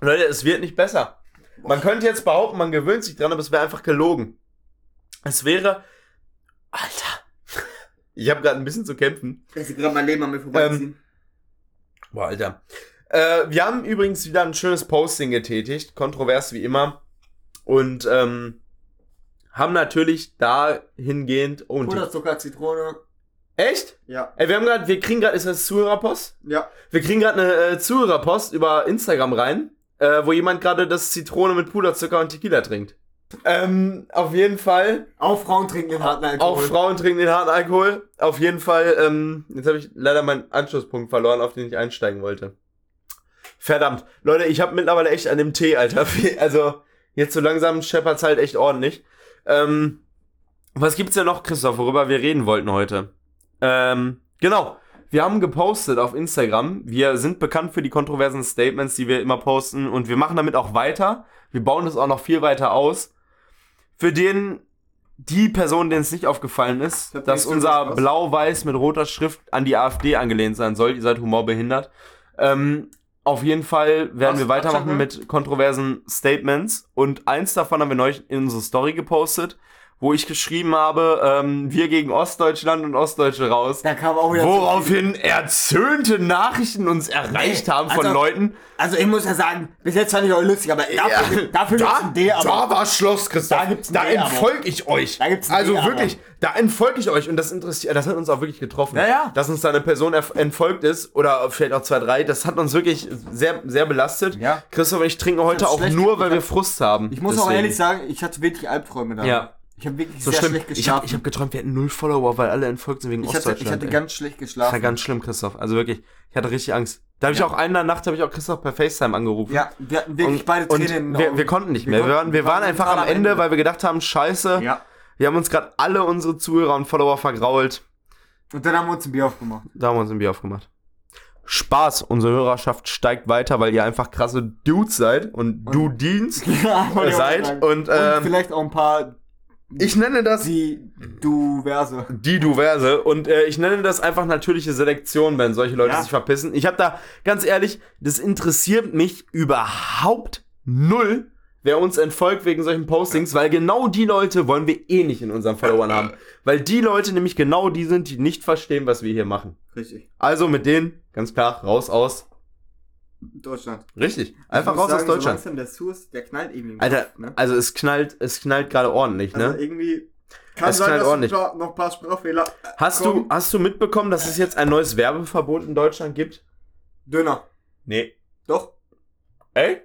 Leute, es wird nicht besser. Man könnte jetzt behaupten, man gewöhnt sich dran, aber es wäre einfach gelogen. Es wäre, Alter, *laughs* ich habe gerade ein bisschen zu kämpfen. Ich gerade mein Leben an mir vorbeiziehen. Boah, Alter. Äh, wir haben übrigens wieder ein schönes Posting getätigt, kontrovers wie immer. Und ähm, haben natürlich dahingehend. Oh, ein Oder Zucker, Zitrone. Echt? Ja. Ey, wir haben gerade, wir kriegen gerade, ist das Zuhörerpost? Ja. Wir kriegen gerade eine äh, Zuhörerpost über Instagram rein, äh, wo jemand gerade das Zitrone mit Puderzucker und Tequila trinkt. Ähm, auf jeden Fall. Auch Frauen trinken den harten Alkohol. Auch Frauen trinken den harten Alkohol. Auf jeden Fall, ähm, jetzt habe ich leider meinen Anschlusspunkt verloren, auf den ich einsteigen wollte. Verdammt. Leute, ich habe mittlerweile echt an dem Tee, Alter. *laughs* Also, jetzt so langsam scheppert's halt echt ordentlich. Ähm, was gibt's denn noch, Christoph, worüber wir reden wollten heute? Ähm, genau. Wir haben gepostet auf Instagram. Wir sind bekannt für die kontroversen Statements, die wir immer posten. Und wir machen damit auch weiter. Wir bauen das auch noch viel weiter aus. Für den, die Person, denen es nicht aufgefallen ist, hab dass unser. Blau-Weiß mit roter Schrift an die AfD angelehnt sein soll. Ihr seid humorbehindert. Ähm, auf jeden Fall werden Was? wir weitermachen mit kontroversen Statements. Und eins davon haben wir neulich in unsere Story gepostet, wo ich geschrieben habe, ähm, wir gegen Ostdeutschland und Ostdeutsche raus. Da kam auch wieder. Woraufhin erzürnte Nachrichten uns erreicht Nee, haben von also- Leuten. Also ich muss ja sagen, bis jetzt fand ich euch lustig, aber dafür, dafür gibt's ein D, aber. da war Schluss, Christoph. Da gibt's da entfolge ich euch. Da gibt's ein also D, wirklich, da entfolge ich euch und das interessiert, das hat uns auch wirklich getroffen. Ja, ja. Dass uns da eine Person entfolgt ist oder vielleicht auch zwei, drei, das hat uns wirklich sehr, sehr belastet. Ja. Christoph und ich trinken heute auch nur, weil wir Frust haben. Ich muss auch Deswegen. ehrlich sagen, ich hatte wirklich Albträume da. Ja. Ich habe wirklich so sehr schlimm. schlecht Ich geschlafen. habe ich hab geträumt, wir hätten null Follower, weil alle entfolgt sind wegen ich, hatte, Ostdeutschland. ich hatte ey. ganz schlecht Das war geschlafen. ganz schlimm, Christoph. Also wirklich, ich hatte richtig Angst. Da habe ich Ja. auch eine Nacht, habe ich auch Christoph per FaceTime angerufen. ja, wir hatten wirklich und, beide und Tränen wir, wir konnten nicht Wir mehr. Wir konnten- waren, wir wir waren einfach am Ende, Ende. weil wir gedacht haben, scheiße, Ja. wir haben uns gerade alle unsere Zuhörer und Follower vergrault. Und dann haben wir uns ein Bier aufgemacht. Da haben wir uns ein Bier aufgemacht. Spaß, unsere Hörerschaft steigt weiter, weil ihr einfach krasse Dudes seid und du dienst *laughs* Ja, seid. Und, Und ähm, vielleicht auch ein paar ich nenne das die Duverse. die Duverse und äh, ich nenne das einfach natürliche Selektion, wenn solche Leute Ja. sich verpissen. Ich habe da ganz ehrlich, das interessiert mich überhaupt null, wer uns entfolgt wegen solchen Postings, weil genau die Leute wollen wir eh nicht in unseren Followern haben, weil die Leute nämlich genau die sind, die nicht verstehen, was wir hier machen. Richtig. Also mit denen ganz klar raus aus. Deutschland. Richtig, Ich einfach raus aus sagen, So Deutschland. langsam der Sus, der knallt irgendwie Alter, Kopf, ne? also es knallt, es knallt gerade ordentlich, Also ne? irgendwie kann Es sein, knallt dass ordentlich. noch noch ein paar Sprachfehler Hast kommen. du, hast du mitbekommen, dass es jetzt ein neues Werbeverbot in Deutschland gibt? Döner. Nee. Doch. Ey?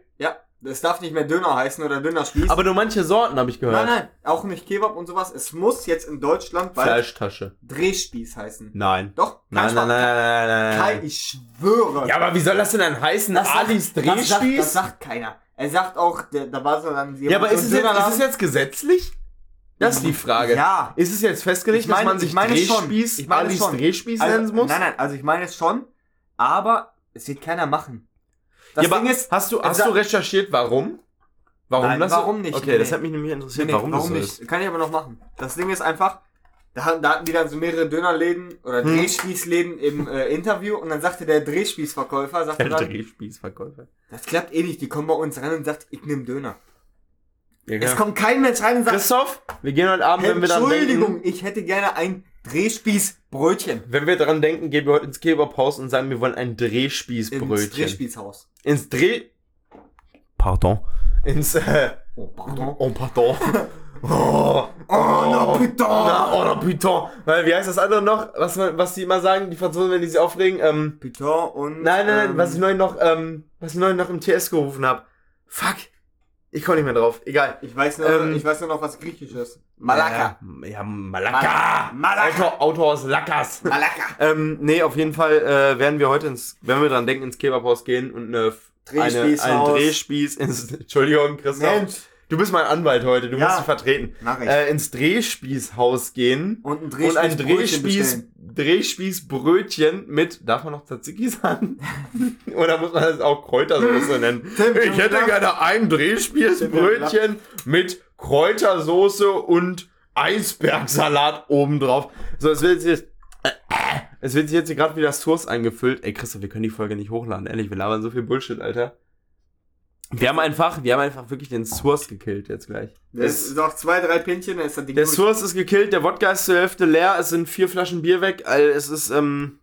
Das darf nicht mehr Döner heißen oder Dönerspieß. Aber nur manche Sorten habe ich gehört. nein, nein. Auch nicht Kebab und sowas. Es muss jetzt in Deutschland bald Fleischtasche. Drehspieß heißen. Nein. Doch. Nein, nein, nein, nein, nein, nein, Kai, ich schwöre. Ja, aber wie soll das denn dann heißen? Das sagt- Alis Das sagt, das Drehspieß? sagt keiner. Er sagt auch, der, da war so dann Ja, aber ist es, jetzt, ist es jetzt gesetzlich? Das ist die Frage. Ja. Ist es jetzt festgelegt, Ich meine- dass man sich ich meine schon. Drehspieß, Ich meine Alis schon. Drehspieß Also, nennen muss? Nein, nein, also ich meine es schon, aber es wird keiner machen. Das ja, Ding ist, hast du, hast du recherchiert, warum? Warum Nein, das warum nicht? Okay, Nee, das hat mich nämlich interessiert, Nee, nee, warum, das so nicht? ist. Kann ich aber noch machen. Das Ding ist einfach, Da hatten, da hatten die dann so mehrere Dönerläden oder Hm. Drehspießläden im äh, Interview und dann sagte der Drehspießverkäufer, sagte Der dann, Drehspießverkäufer. das klappt eh nicht, die kommen bei uns rein und sagt, ich nehme Döner. Ja, Es kommt kein Mensch rein und sagt, Christoph, wir gehen heute Abend, wenn wir dann Entschuldigung, ich hätte gerne ein Drehspießbrötchen. wenn wir dran denken, gehen wir heute ins Kebabhaus und sagen, wir wollen ein Ins Drehspießbrötchen. Drehspießhaus. Ins Dreh... Pardon. Ins, äh, Oh, pardon. oh, pardon. *laughs* Oh, Oh, no, putain. Na, oh, no, putain. Weil, wie heißt das andere noch? Was, man- was die immer sagen, die Franzosen, wenn die sich aufregen? Ähm, Putain und... nein, nein, nein, ähm, was ich neulich noch, ähm, was ich neulich noch im TS gerufen habe. Fuck. Ich komme nicht mehr drauf. Egal. Ich weiß nur, Ähm, ich weiß nur noch was Griechisches. Malaka. Ja, ja Malaka. Malaka. Autor, Autor aus Lakas. Malaka. Ähm, nee, auf jeden Fall äh, werden wir heute ins, wenn wir dran denken, ins Kebabhaus gehen und eine, eine, einen. Drehspieß ins, *laughs* Entschuldigung, Christoph. Mensch. Du bist mein Anwalt heute, du Ja. musst dich vertreten. Äh, ins Drehspießhaus gehen und ein und ein Drehspießbrötchen Drehspieß. Drehspießbrötchen mit, darf man noch Tzatziki sagen? *laughs* Oder muss man das auch Kräutersoße nennen? Ich hätte gerne ein Drehspießbrötchen mit Kräutersoße und Eisbergsalat obendrauf. So, es wird jetzt, äh, es wird sich jetzt gerade wieder Source eingefüllt. Ey, Christoph, wir können die Folge nicht hochladen, ehrlich, wir labern so viel Bullshit, Alter. Wir haben einfach, wir haben einfach wirklich den Source gekillt jetzt gleich. Das ist noch zwei, drei Pinchen, dann ist das Ding Der durch. Source ist gekillt, der Wodka ist zur Hälfte leer, es sind vier Flaschen Bier weg, all- es ist, ähm,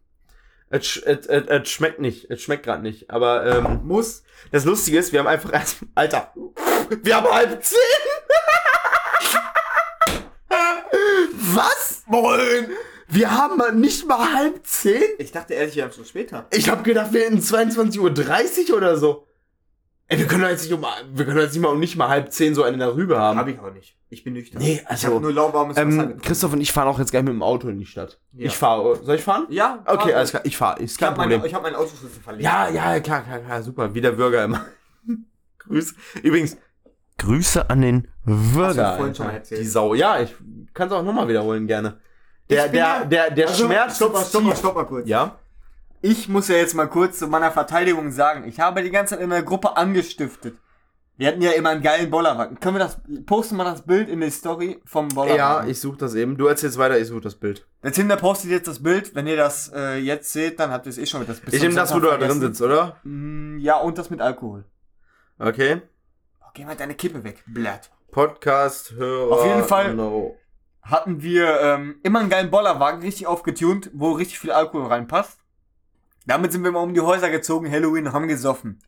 es, es, es, es schmeckt nicht, es schmeckt gerade nicht, aber, ähm, Muss. das Lustige ist, wir haben einfach erst, *laughs* Alter, wir haben halb zehn! *laughs* Was? Moin! Wir haben nicht mal halb zehn? Ich dachte ehrlich, wir haben schon später. Ich hab gedacht, wir hätten 22.30 Uhr oder so. Ey, wir können doch jetzt nicht um, wir können doch jetzt nicht mal um nicht mal halb zehn so eine darüber haben. Hab ich auch nicht. Ich bin nüchtern. Nee, Ich also, hab nur lauwarmes Wasser ähm, getrunken. Christoph und ich fahren auch jetzt gleich mit dem Auto in die Stadt. Ja. Ich fahre. Soll ich fahren? Ja, Okay, fahr. alles klar. Ich fahre. Ist Ich kein hab, meine, Problem. ich hab meinen Autoschlüssel verlegt. Ja, ja, klar, klar, klar, super. Wie der Bürger immer. *laughs* Grüße. Übrigens, Grüße an den Bürger. Hast du schon mal erzählt. Die Sau. Ja, ich kann es auch nochmal wiederholen gerne. Der, Ich der, ja- der, der Also, Schmerz. Stopp mal, stopp mal, stopp mal kurz. Ja? Ich muss ja jetzt mal kurz zu meiner Verteidigung sagen. Ich habe die ganze Zeit in der Gruppe angestiftet. Wir hatten ja immer einen geilen Bollerwagen. Können wir das, posten mal das Bild in die Story vom Bollerwagen? Ja, ich suche das eben. Du erzählst weiter, ich suche das Bild. Der Tinder postet jetzt das Bild. Wenn ihr das äh, jetzt seht, dann habt ihr es eh schon mit das bis Ich nehme das, wo du da drin sitzt, oder? Mm, Ja, und das mit Alkohol. Okay. Oh, geh mal deine Kippe weg. Blatt. Podcast, Hörer. Auf jeden Fall- No. Hatten wir ähm, immer einen geilen Bollerwagen, richtig aufgetunt, wo richtig viel Alkohol reinpasst. Damit sind wir mal um die Häuser gezogen, Halloween, und haben gesoffen.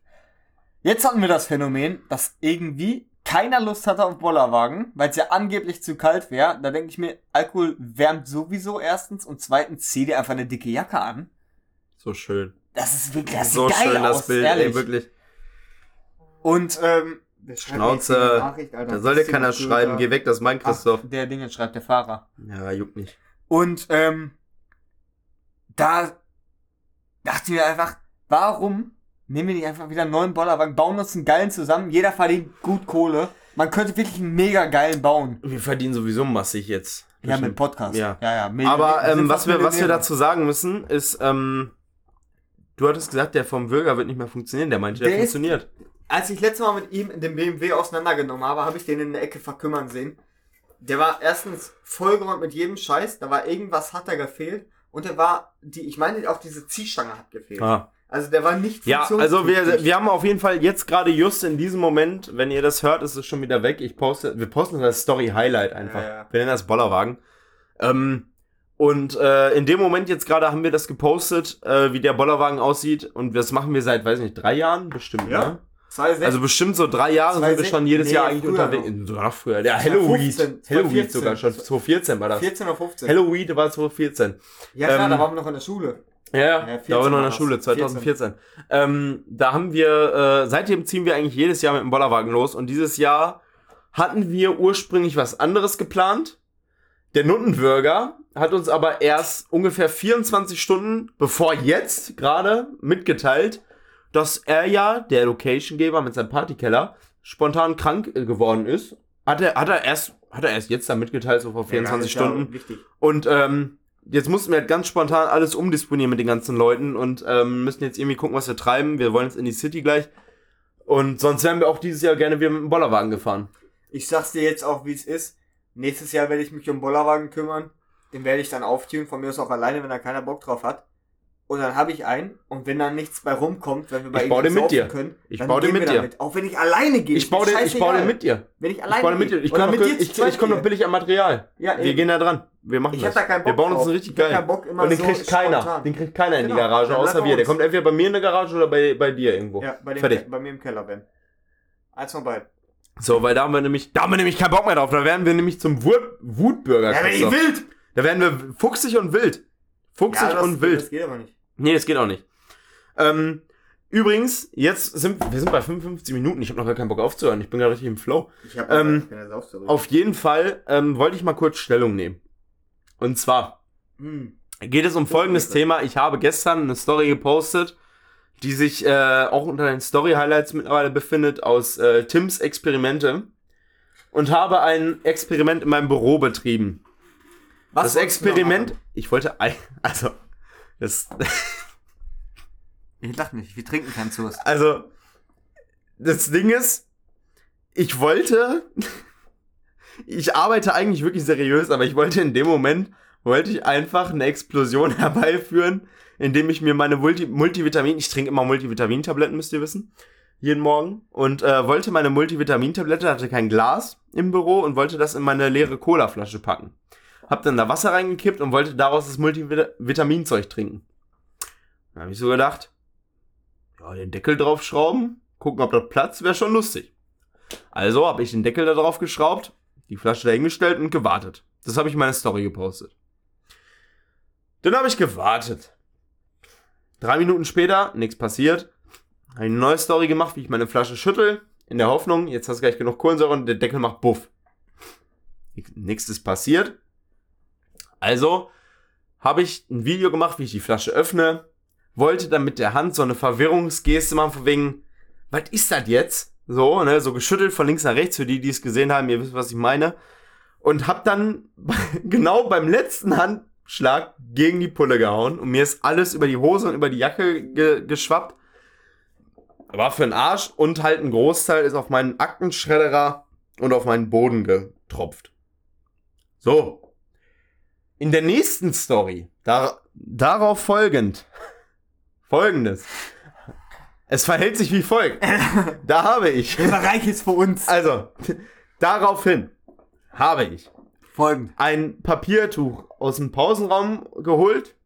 Jetzt hatten wir das Phänomen, dass irgendwie keiner Lust hatte auf Bollerwagen, weil es ja angeblich zu kalt wäre. Da denke ich mir, Alkohol wärmt sowieso erstens und zweitens zieh dir einfach eine dicke Jacke an. So schön. Das ist wirklich das so geil schön, aus, das Bild, ehrlich. ey, wirklich. Und ähm, Schnauze. Nachricht, Alter. Da soll dir keiner schreiben. Geh weg, das ist mein Christoph. Ach, der Dinge schreibt der Fahrer. Ja, juckt nicht. Und ähm, da dachte ich mir einfach, warum nehmen wir nicht einfach wieder einen neuen Bollerwagen, bauen uns einen geilen zusammen, jeder verdient gut Kohle. Man könnte wirklich einen mega geilen bauen. Wir verdienen sowieso massig jetzt. Ja, mit Podcast. Ja. ja. ja Aber ähm, was, wir, was wir dazu sagen müssen, ist, ähm, du hattest gesagt, der vom Bürger wird nicht mehr funktionieren. Der meinte, der, Der ist- funktioniert. Als ich letztes Mal mit ihm in dem BMW auseinandergenommen habe, habe ich den in der Ecke verkümmern sehen. Der war erstens vollgeräumt mit jedem Scheiß, da war irgendwas hat da gefehlt und der war, die, ich meine auch diese Ziehstange hat gefehlt. Ah. Also der war nicht Ja, also wir, wir haben auf jeden Fall jetzt gerade just in diesem Moment, wenn ihr das hört, ist es schon wieder weg. Ich poste, wir posten das Story Highlight einfach. Ja, ja. Wir nennen das Bollerwagen. Ähm, und äh, in dem Moment jetzt gerade haben wir das gepostet, äh, wie der Bollerwagen aussieht. Und das machen wir seit, weiß nicht, drei Jahren bestimmt, Ja. ne? Zwei, sechs- Also bestimmt so drei Jahre sind wir 2016? schon jedes Nee, Jahr eigentlich unterwegs. Sogar noch früher. Der Halloween. 2015, Halloween 2014. sogar schon. 2014 war das. 14 oder 15. Halloween war 2014. Ja klar, Ähm, da waren wir noch in der Schule. Ja, Ja, ja, 14 da waren wir noch in der. Schule, 2014. Ähm, da haben wir, äh, seitdem ziehen wir eigentlich jedes Jahr mit dem Bollerwagen los und dieses Jahr hatten wir ursprünglich was anderes geplant. Der Nuttenbürger hat uns aber erst ungefähr 24 Stunden bevor jetzt gerade mitgeteilt, dass er ja, der Locationgeber mit seinem Partykeller, spontan krank äh, geworden ist. Hat er, hat er erst, hat er erst jetzt dann mitgeteilt, so vor 24 Stunden. Wichtig. Und ähm, jetzt mussten wir halt ganz spontan alles umdisponieren mit den ganzen Leuten und ähm, müssen jetzt irgendwie gucken, was wir treiben. Wir wollen jetzt in die City gleich. Und sonst wären wir auch dieses Jahr gerne wieder mit dem Bollerwagen gefahren. Ich sag's dir jetzt auch, wie es ist. Nächstes Jahr werde ich mich um Bollerwagen kümmern. Den werde ich dann auftun, von mir aus auch alleine, wenn da keiner Bock drauf hat. Und dann habe ich einen und wenn dann nichts bei rumkommt, wenn wir bei Ich baue den mit saufen dir. können, Ich dann baue gehen mit wir dir. damit. Auch wenn ich alleine gehe. Ich baue den, ich baue den mit dir. Wenn ich Ich alleine baue mit dir. gehe. Ich komme noch, ich, ich komm noch billig an Material. Ja, Wir eben. gehen da dran. Wir machen Ich das. hab da keinen wir Bock bauen uns einen richtig Ich geil. keinen Bock, immer Und den so kriegt keiner. spontan. Den kriegt keiner in die Genau. Garage, außer wir. Der kommt entweder bei mir in der Garage oder bei, bei dir irgendwo. Ja, bei dem, Fertig. bei mir im Keller, Ben. Eins von beiden. So, weil da haben wir nämlich, da haben wir nämlich keinen Bock mehr drauf. Da werden wir nämlich zum Wut, Wutbürger. Ja, wenn ich wild! Da werden wir fuchsig und wild. Fuchsig und wild. Das geht aber nicht. Nee, das geht auch nicht. Ähm, übrigens, jetzt sind wir sind bei 55 Minuten. Ich habe noch gar keinen Bock aufzuhören. Ich bin gerade richtig im Flow. Ich hab Ähm, saufzurück. Auf jeden Fall ähm, wollte ich mal kurz Stellung nehmen. Und zwar Hm. geht es um folgendes. Thema. Ich habe gestern eine Story gepostet, die sich äh, auch unter den Story-Highlights mittlerweile befindet, aus äh, Tims Experimente. Und habe ein Experiment in meinem Büro betrieben. Was das Experiment, ich wollte, *laughs* also, das, Ich lach nicht, wir trinken keinen Zurs. Also, das Ding ist, ich wollte, ich arbeite eigentlich wirklich seriös, aber ich wollte in dem Moment, wollte ich einfach eine Explosion *laughs* herbeiführen, indem ich mir meine Multi Multivitamin, ich trinke immer Multivitamintabletten, müsst ihr wissen, jeden Morgen, und äh, wollte meine Multivitamintablette, hatte kein Glas im Büro und wollte das in meine leere Colaflasche packen. Hab dann da Wasser reingekippt und wollte daraus das Multivitaminzeug trinken. Dann habe ich so gedacht, ja, den Deckel draufschrauben, gucken, ob das Platz, wäre schon lustig. Also habe ich den Deckel da drauf geschraubt, die Flasche da hingestellt und gewartet. Das habe ich in meine Story gepostet. Dann habe ich gewartet. Drei Minuten später, nichts passiert. Eine neue Story gemacht, wie ich meine Flasche schüttel, in der Hoffnung, jetzt hast du gleich genug Kohlensäure und der Deckel macht Buff. Nichts ist passiert. Also habe ich ein Video gemacht, wie ich die Flasche öffne, wollte dann mit der Hand so eine Verwirrungsgeste machen, von wegen, was ist das jetzt? So, ne, so geschüttelt von links nach rechts, für die, die es gesehen haben, ihr wisst, was ich meine. Und hab dann *laughs* genau beim letzten Handschlag gegen die Pulle gehauen und mir ist alles über die Hose und über die Jacke ge geschwappt. War für den Arsch und halt ein Großteil ist auf meinen Aktenschredderer und auf meinen Boden getropft. So. In der nächsten Story, da, darauf folgend, folgendes. Es verhält sich wie folgt. Da habe ich, *laughs* Der Bereich ist für uns. also, daraufhin habe ich Folgend. ein Papiertuch aus dem Pausenraum geholt.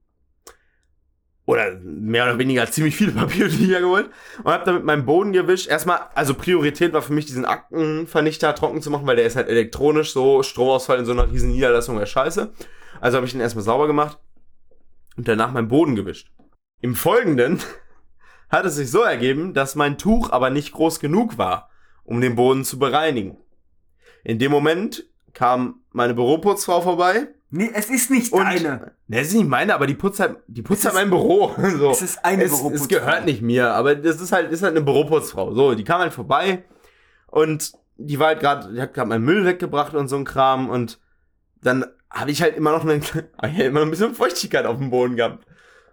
Oder mehr oder weniger ziemlich viele *laughs* Papiertücher geholt. Und habe damit meinen Boden gewischt. Erstmal, also Priorität war für mich, diesen Aktenvernichter trocken zu machen, weil der ist halt elektronisch. So Stromausfall in so einer riesen Niederlassung wäre scheiße. Also habe ich den erstmal sauber gemacht. Und danach meinen Boden gewischt. Im Folgenden *laughs* hat es sich so ergeben, dass mein Tuch aber nicht groß genug war, um den Boden zu bereinigen. In dem Moment kam meine Büroputzfrau vorbei. Nee, es ist nicht Und, deine. Ne, das ist nicht meine, aber die putzt halt, die putzt Es halt mein Büro. *laughs* So. es ist eine es, es Büroputzfrau. gehört nicht mir, aber das ist halt, ist halt eine Büroputzfrau. So, die kam halt vorbei und die war halt gerade, die hat gerade meinen Müll weggebracht und so ein Kram und dann habe ich halt immer noch eine, *laughs* halt immer noch ein bisschen Feuchtigkeit auf dem Boden gehabt.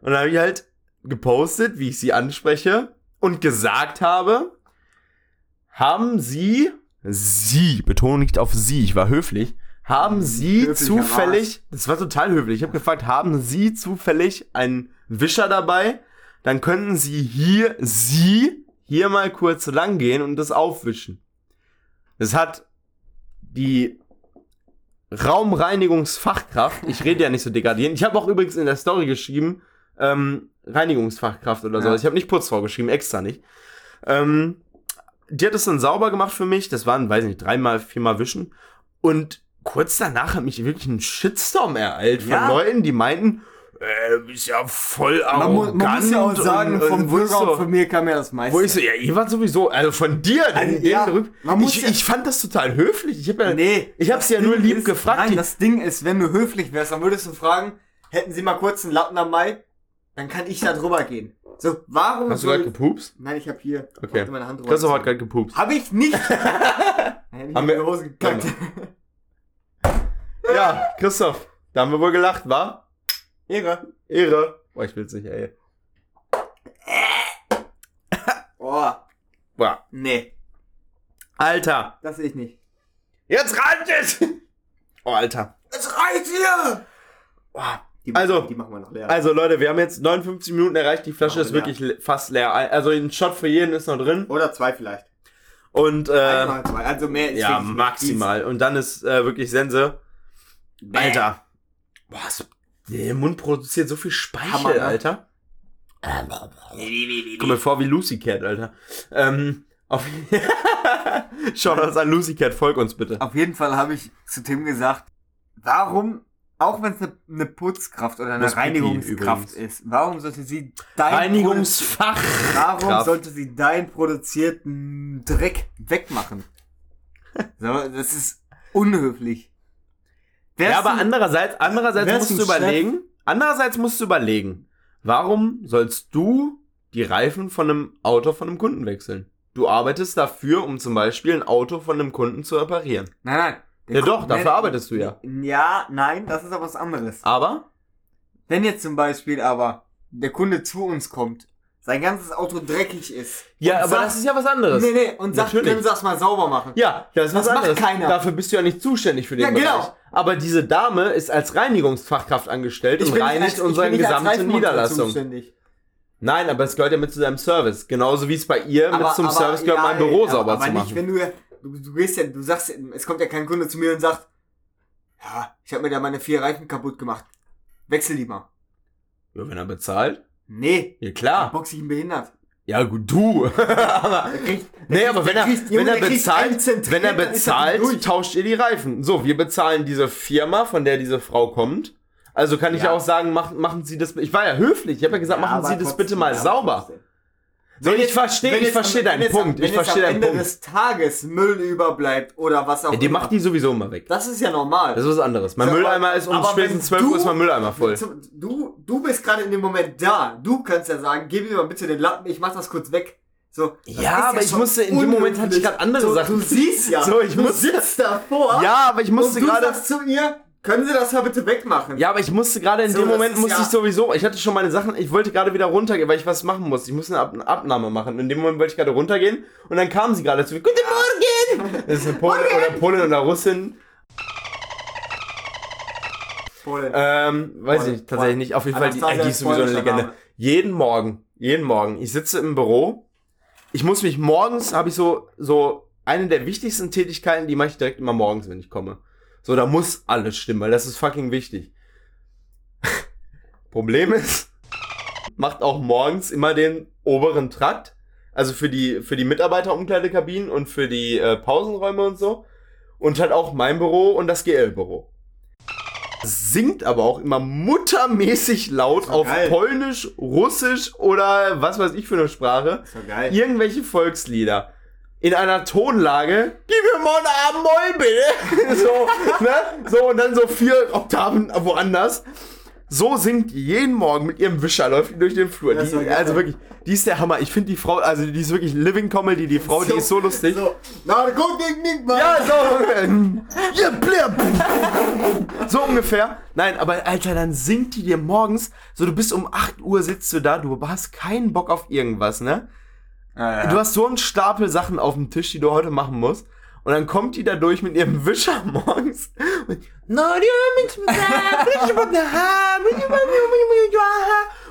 Und dann habe ich halt gepostet, wie ich sie anspreche und gesagt habe, haben sie, sie, Betonung nicht auf sie, ich war höflich, haben sie Höflicher zufällig, das war total höflich, ich habe gefragt, haben sie zufällig einen Wischer dabei? Dann könnten sie hier, sie, hier mal kurz lang gehen und das aufwischen. Das hat die Raumreinigungsfachkraft, ich rede ja nicht so degradierend, ich habe auch übrigens in der Story geschrieben, ähm, Reinigungsfachkraft oder so. Ja. Ich habe nicht Putzfrau geschrieben, extra nicht. Ähm, die hat es dann sauber gemacht für mich. Das waren, weiß nicht, dreimal, viermal wischen. Und kurz danach hat mich wirklich ein Shitstorm ereilt von Ja. Leuten, die meinten, äh, du bist ja voll Man, arrogant. mu man muss ja auch sagen, und, vom ich Bürger so, und von mir kam ja das meiste. wo ich so, ja, ihr wart sowieso, also von dir, den, Also, den ja, Rück- man ich, ja- ich fand das total höflich. Ich habe ja, nee, ich hab's ja nur Ding lieb ist, gefragt. Nein, das Ding ist, wenn du höflich wärst, dann würdest du fragen, hätten sie mal kurz einen Lappen am Mai, dann kann ich da drüber gehen. So, warum Hast du gerade gepupst? Nein, ich habe hier Okay. meine Hand drüber. Christoph hat gerade gepupst. Hab ich nicht. *laughs* Haben Haben wir Hose gekackt. Ja, Christoph, da haben wir wohl gelacht, wa? Ehre. Ehre. Boah, ich will's nicht, ey. Oh, Boah. nee, Alter. das sehe ich nicht. Jetzt reicht es! Oh, Alter. Es reicht hier! Boah. Die, Also- die machen wir noch leer. Also Leute, wir haben jetzt 59 Minuten erreicht, die Flasche ist leer. wirklich fast leer. Also ein Shot für jeden ist noch drin. Oder zwei vielleicht. Und äh, Einmal zwei. Also mehr ist ja, maximal. Und dann ist äh, wirklich Sense. Bäh. Alter. Boah, so, der Mund produziert so viel Speichel, Hammer, ne? Alter. Komm mir vor wie Lucy Cat, Alter. Ähm, auf *laughs* Schaut uns an, Lucy Cat, folg uns bitte. Auf jeden Fall habe ich zu Tim gesagt, warum, auch wenn es eine, eine Putzkraft oder eine Reinigungskraft ist, warum sollte sie dein Reinigungsfach. Produ- Warum Kraft. sollte sie deinen produzierten Dreck wegmachen? *laughs* So, das ist unhöflich. Ja, aber andererseits, andererseits musst du überlegen, andererseits musst du überlegen, warum sollst du die Reifen von einem Auto von einem Kunden wechseln? Du arbeitest dafür, um zum Beispiel ein Auto von einem Kunden zu reparieren. Nein, nein. Ja Kunde- doch, dafür arbeitest du ja. Ja, nein, das ist aber was anderes. Aber, Wenn jetzt zum Beispiel aber der Kunde zu uns kommt, sein ganzes Auto dreckig ist. ja, und aber sagt, das ist ja was anderes. Nee, nee, und sagt, können Sie das mal sauber machen? Ja, das ist was Das macht anderes. keiner. Dafür bist du ja nicht zuständig für den Ja, genau. Aber diese Dame ist als Reinigungsfachkraft angestellt und bin nicht reinigt ich unsere nicht gesamte Niederlassung. zuständig. Nein, aber es gehört ja mit zu deinem Service. Genauso wie es bei ihr mit zum Service gehört, ja, mein Büro ja, sauber aber zu nicht, machen. wenn du, du, du gehst ja, du sagst, es kommt ja kein Kunde zu mir und sagt, ja, ich habe mir da meine vier Reifen kaputt gemacht. Wechsel die mal. Ja, wenn er bezahlt. Nee, Ja klar. box ich ihn behindert. Ja gut, du. *laughs* aber, Der kriegt, der nee, aber wenn der er, kriegt- wenn er der bezahlt, wenn er bezahlt, durch. tauscht ihr die Reifen. So, wir bezahlen diese Firma, von der diese Frau kommt. Also kann ich ja Ja. auch sagen, machen, machen Sie das. Ich war ja höflich. Ich habe ja gesagt, Ja, machen Sie das bitte mal sauber. trotzdem. So, Wenn ich verstehe, wenn ich am- verstehe wenn deinen Punkt. Am, Ich wenn jetzt verstehe am deinen Ende Punkt. des Tages Müll überbleibt oder was auch Ja, die immer. macht die sowieso immer weg. Das ist ja normal. Das ist was anderes. Mein So, Mülleimer ist um spätestens wenn 12 Uhr ist mein Mülleimer voll. Du, du bist gerade in dem Moment da. Du kannst ja sagen, gib mir mal bitte den Lappen, ich mach das kurz weg. So, Ja, aber ich schon musste- in dem Moment hatte ich grad andere so, Sachen. Du siehst ja, *laughs* So, ich du musste- sitzt davor Ja, aber ich musste und du gerade. sagst zu ihr, können Sie das mal bitte wegmachen? Ja, aber ich musste gerade in So, dem Moment musste ja- ich sowieso, ich hatte schon meine Sachen, ich wollte gerade wieder runtergehen, weil ich was machen musste. Ich musste eine Ab Abnahme machen. In dem Moment wollte ich gerade runtergehen und dann kam sie gerade zu mir. Guten Morgen! *laughs* Das ist eine Pole oder Polin oder Russin. Polen. Ähm, weiß Polen. ich tatsächlich nicht. Auf jeden Fall, die, die ist sowieso eine Legende. Name. Jeden Morgen, jeden Morgen. Ich sitze im Büro. Ich muss mich morgens, habe ich so, so eine der wichtigsten Tätigkeiten, die mache ich direkt immer morgens, wenn ich komme. So, da muss alles stimmen, weil das ist fucking wichtig. *laughs* Problem ist, macht auch morgens immer den oberen Trakt. Also für die, für die Mitarbeiterumkleidekabinen und für die äh, Pausenräume und so. Und halt auch mein Büro und das GL-Büro. Singt aber auch immer muttermäßig laut auf geil. Polnisch, Russisch oder was weiß ich für eine Sprache. geil. Irgendwelche Volkslieder. In einer Tonlage, gib mir mal einen Abend Moll, bitte. *laughs* so, ne? So, und dann so vier Oktaven woanders. So singt die jeden Morgen mit ihrem Wischer, läuft die durch den Flur. Die, also wirklich, die ist der Hammer. Ich finde die Frau, also die ist wirklich Living Comedy, die Frau, die ist so lustig. So, na, guck dich nicht mal. Ja, so. *laughs* so ungefähr. Nein, aber Alter, dann singt die dir morgens, so du bist um 8 Uhr sitzt du da, du hast keinen Bock auf irgendwas, ne? Ja, ja. Du hast so einen Stapel Sachen auf dem Tisch, die du heute machen musst. Und dann kommt die da durch mit ihrem *laughs* Wischer morgens.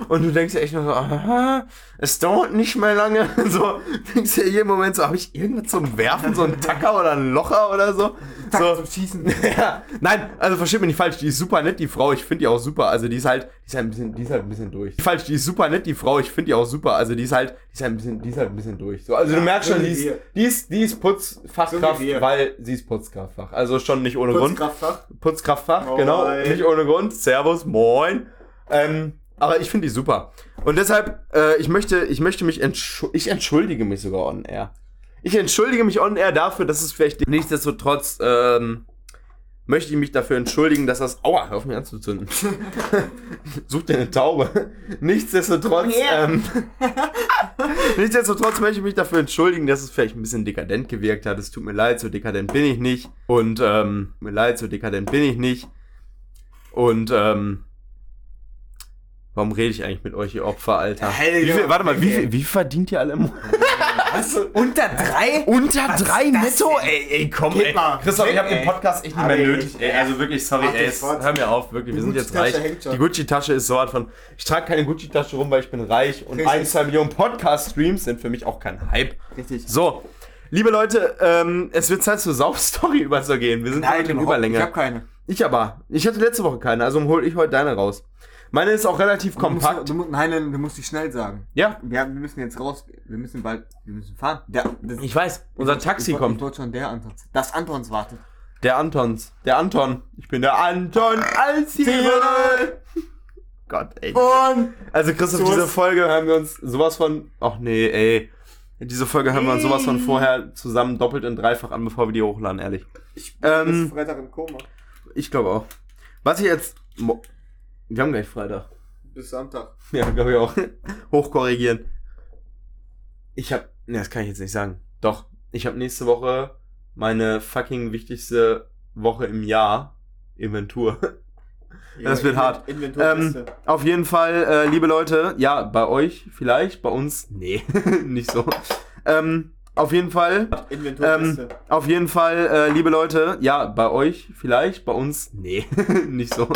Und, du denkst dir echt nur so, aha, es dauert nicht mehr lange. *laughs* So, denkst dir jeden Moment so, habe ich irgendwas zum Werfen, so ein Tacker oder ein Locher oder so? So zum Schießen. *laughs* ja, nein, also versteht mich nicht falsch, die ist super nett, die Frau, ich finde die auch super, also die ist halt, die ist halt ein bisschen, die ist halt ein bisschen durch. Falsch, die ist super nett, die Frau, ich finde die auch super, also die ist halt, die ist halt ein bisschen, die ist halt ein bisschen durch. So, also du Ja, merkst so schon, die ist, die ist, die ist Putzfachkraft, So weil sie ist Putzkraftfach. Also schon nicht ohne Grund. Putzkraftfach. Putzkraftfach, Moin. genau, nicht ohne Grund. Servus, moin. Ähm, aber ich finde die super. Und deshalb, äh, ich möchte, ich möchte mich entschuldigen, ich entschuldige mich sogar on air. Ich entschuldige mich on air dafür, dass es vielleicht nichtsdestotrotz, ähm, möchte ich mich dafür entschuldigen, dass das, aua, hör auf mich anzuzünden. *laughs* Such dir eine Taube. Nichtsdestotrotz, ähm, *laughs* nichtsdestotrotz möchte ich mich dafür entschuldigen, dass es vielleicht ein bisschen dekadent gewirkt hat. Es tut mir leid, so dekadent bin ich nicht. Und, ähm, mir leid, so dekadent bin ich nicht. Und, ähm, warum rede ich eigentlich mit euch, ihr Opfer, Alter? Wie viel, warte mal, wie wie verdient ihr alle im Monat? *laughs* Was? Unter drei? Unter Was drei netto? Ey, ey, komm, Geht ey. mal Christoph, ich habe den. Podcast echt nicht mehr nötig. Ey, also wirklich, sorry, ey. Hör mir auf, wirklich. Wir sind jetzt reich. Die Gucci-Tasche ist so was von. Ich trage keine Gucci-Tasche rum, weil ich bin reich. Und ein, zwei Millionen Podcast-Streams sind für mich auch kein Hype. Richtig. So. Liebe Leute, ähm, es wird Zeit zur Sauf-Story *laughs* überzugehen. Wir sind heute in Überlänge. Ich hab keine. Ich aber. Ich hatte letzte Woche keine, also hole ich heute deine raus. Meine ist auch relativ Du musst, kompakt. du, musst- nein, nein, du musst dich schnell sagen. Ja, Wir, haben- wir müssen jetzt raus. Wir müssen bald. Wir müssen fahren. Der, das, ich weiß. Unser Taxi ich, kommt. Ich wollte schon der Antons. Das Antons wartet. Der Antons. Der Anton. Ich bin der Anton als Gott, ey. Und Also Christoph, diese Folge haben wir uns sowas von. Ach nee, ey. Diese Folge haben wir uns sowas von vorher zusammen doppelt und dreifach an, bevor wir die hochladen, ehrlich. ich Ähm, bin bis Freitag im Koma. Ich glaube auch. Was ich jetzt. Wir haben gleich Freitag. Bis Sonntag. Ja, glaube ich auch. *laughs* Hochkorrigieren. Ich habe, ne, das kann ich jetzt nicht sagen. Doch, ich habe nächste Woche meine fucking wichtigste Woche im Jahr. Inventur. *laughs* Das wird hart. Inventurliste. Auf jeden Fall, äh, liebe Leute, ja, bei euch vielleicht, bei uns, nee, nicht so. Ähm, auf jeden Fall, ähm, auf jeden Fall, äh, liebe Leute, ja, bei euch vielleicht, bei uns, nee, *laughs* nicht so.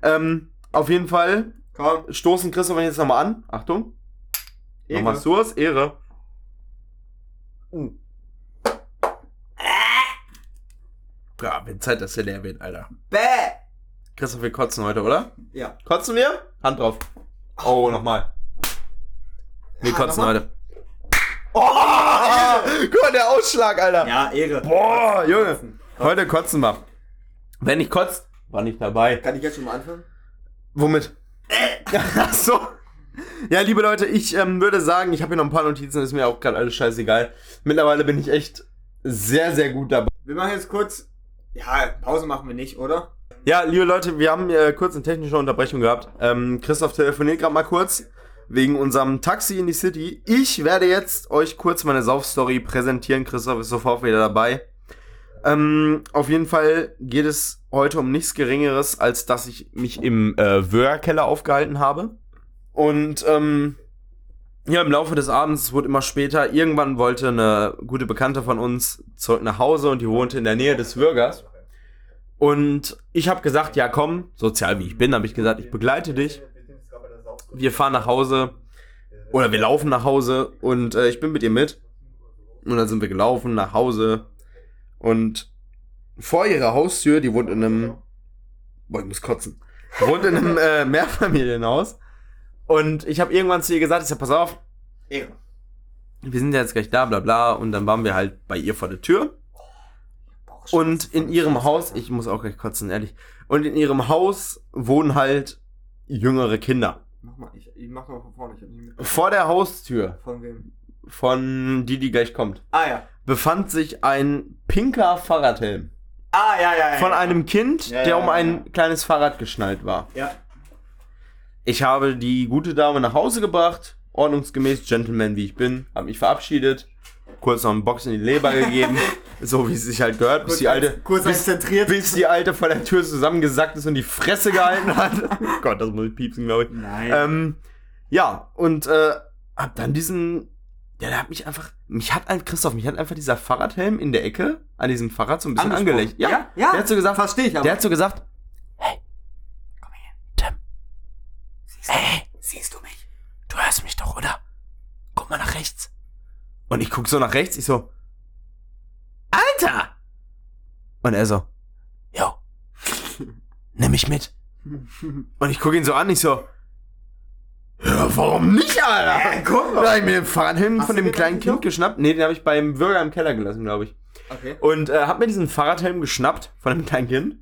Ähm, auf jeden Fall, Komm. stoßen Christoph jetzt nochmal an. Achtung. Ehre. Nochmal Surs, Ehre. Ja, wird Zeit, dass der leer wird, Alter. Bäh. Christoph, wir kotzen heute, oder? Ja. Kotzen wir? Hand drauf. Oh, nochmal. Wir Ah, kotzen nochmal? heute. Oh, *laughs* guck mal, der Ausschlag, Alter. Ja, Ehre. Boah, Junge. Heute kotzen wir. Wenn ich kotzt, war nicht dabei. Kann ich jetzt schon mal anfangen? Womit? *laughs* Ach so. Ja, liebe Leute, ich ähm, würde sagen, ich habe hier noch ein paar Notizen, ist mir auch gerade alles scheißegal. Mittlerweile bin ich echt sehr, sehr gut dabei. Wir machen jetzt kurz. Ja, Pause machen wir nicht, oder? Ja, liebe Leute, wir haben äh, kurz eine technische Unterbrechung gehabt. Ähm, Christoph telefoniert gerade mal kurz wegen unserem Taxi in die City. Ich werde jetzt euch kurz meine Saufstory präsentieren. Christoph ist sofort wieder dabei. Ähm, auf jeden Fall geht es heute um nichts Geringeres, als dass ich mich im äh, Wörkeller aufgehalten habe. Und ähm, ja, im Laufe des Abends, es wurde immer später, irgendwann wollte eine gute Bekannte von uns zurück nach Hause und die wohnte in der Nähe des Würgers. Und ich habe gesagt, ja komm, sozial wie ich bin, habe ich gesagt, ich begleite dich. Wir fahren nach Hause oder wir laufen nach Hause und äh, ich bin mit ihr mit. Und dann sind wir gelaufen nach Hause und vor ihrer Haustür, die wohnt in einem, boah, ich muss kotzen, die wohnt in einem äh, *laughs* Mehrfamilienhaus. Und ich habe irgendwann zu ihr gesagt, ich sag, pass auf, Ehre. wir sind ja jetzt gleich da, bla bla. Und dann waren wir halt bei ihr vor der Tür. Und in ihrem Haus, ich muss auch gleich kotzen, ehrlich. Und in ihrem Haus wohnen halt jüngere Kinder. Mach mal, ich, ich mach mal von vorne. Ich hab nicht mit. Vor der Haustür Von wem? von die, die gleich kommt, Ah ja. Befand sich ein pinker Fahrradhelm. Ah ja, ja, ja. Von ja. einem Kind, der um ein kleines Fahrrad geschnallt war. Ja. Ich habe die gute Dame nach Hause gebracht, ordnungsgemäß, Gentleman wie ich bin, habe mich verabschiedet, kurz noch einen Box in die Leber gegeben, *laughs* so wie es sich halt gehört, bis Kurz, die alte, kurz bis, bis die alte vor der Tür zusammengesackt ist und die Fresse gehalten hat. *laughs* Gott, das muss ich piepsen, glaube ich. Nein. Ähm, ja, und äh, hab dann diesen, ja, der hat mich einfach, mich hat ein Christoph, mich hat einfach dieser Fahrradhelm in der Ecke an diesem Fahrrad so ein bisschen angelegt. Ja, ja, ja. der hat so gesagt, Verstehe ich aber. der hat so gesagt, hey, komm her, Tim. Hey, siehst du mich? Du hörst mich doch, oder? Guck mal nach rechts. Und ich guck so nach rechts, ich so, Alter! Und er so, yo, *laughs* nimm mich mit. Und ich guck ihn so an, ich so, ja, warum nicht, Alter? Äh, guck mal. Da hab ich mir den Fahrradhelm Hast von du dem den kleinen eigentlich Kind noch? geschnappt. Nee, den habe ich beim Bürger im Keller gelassen, glaube ich. okay. Und äh, hab mir diesen Fahrradhelm geschnappt von einem kleinen Kind,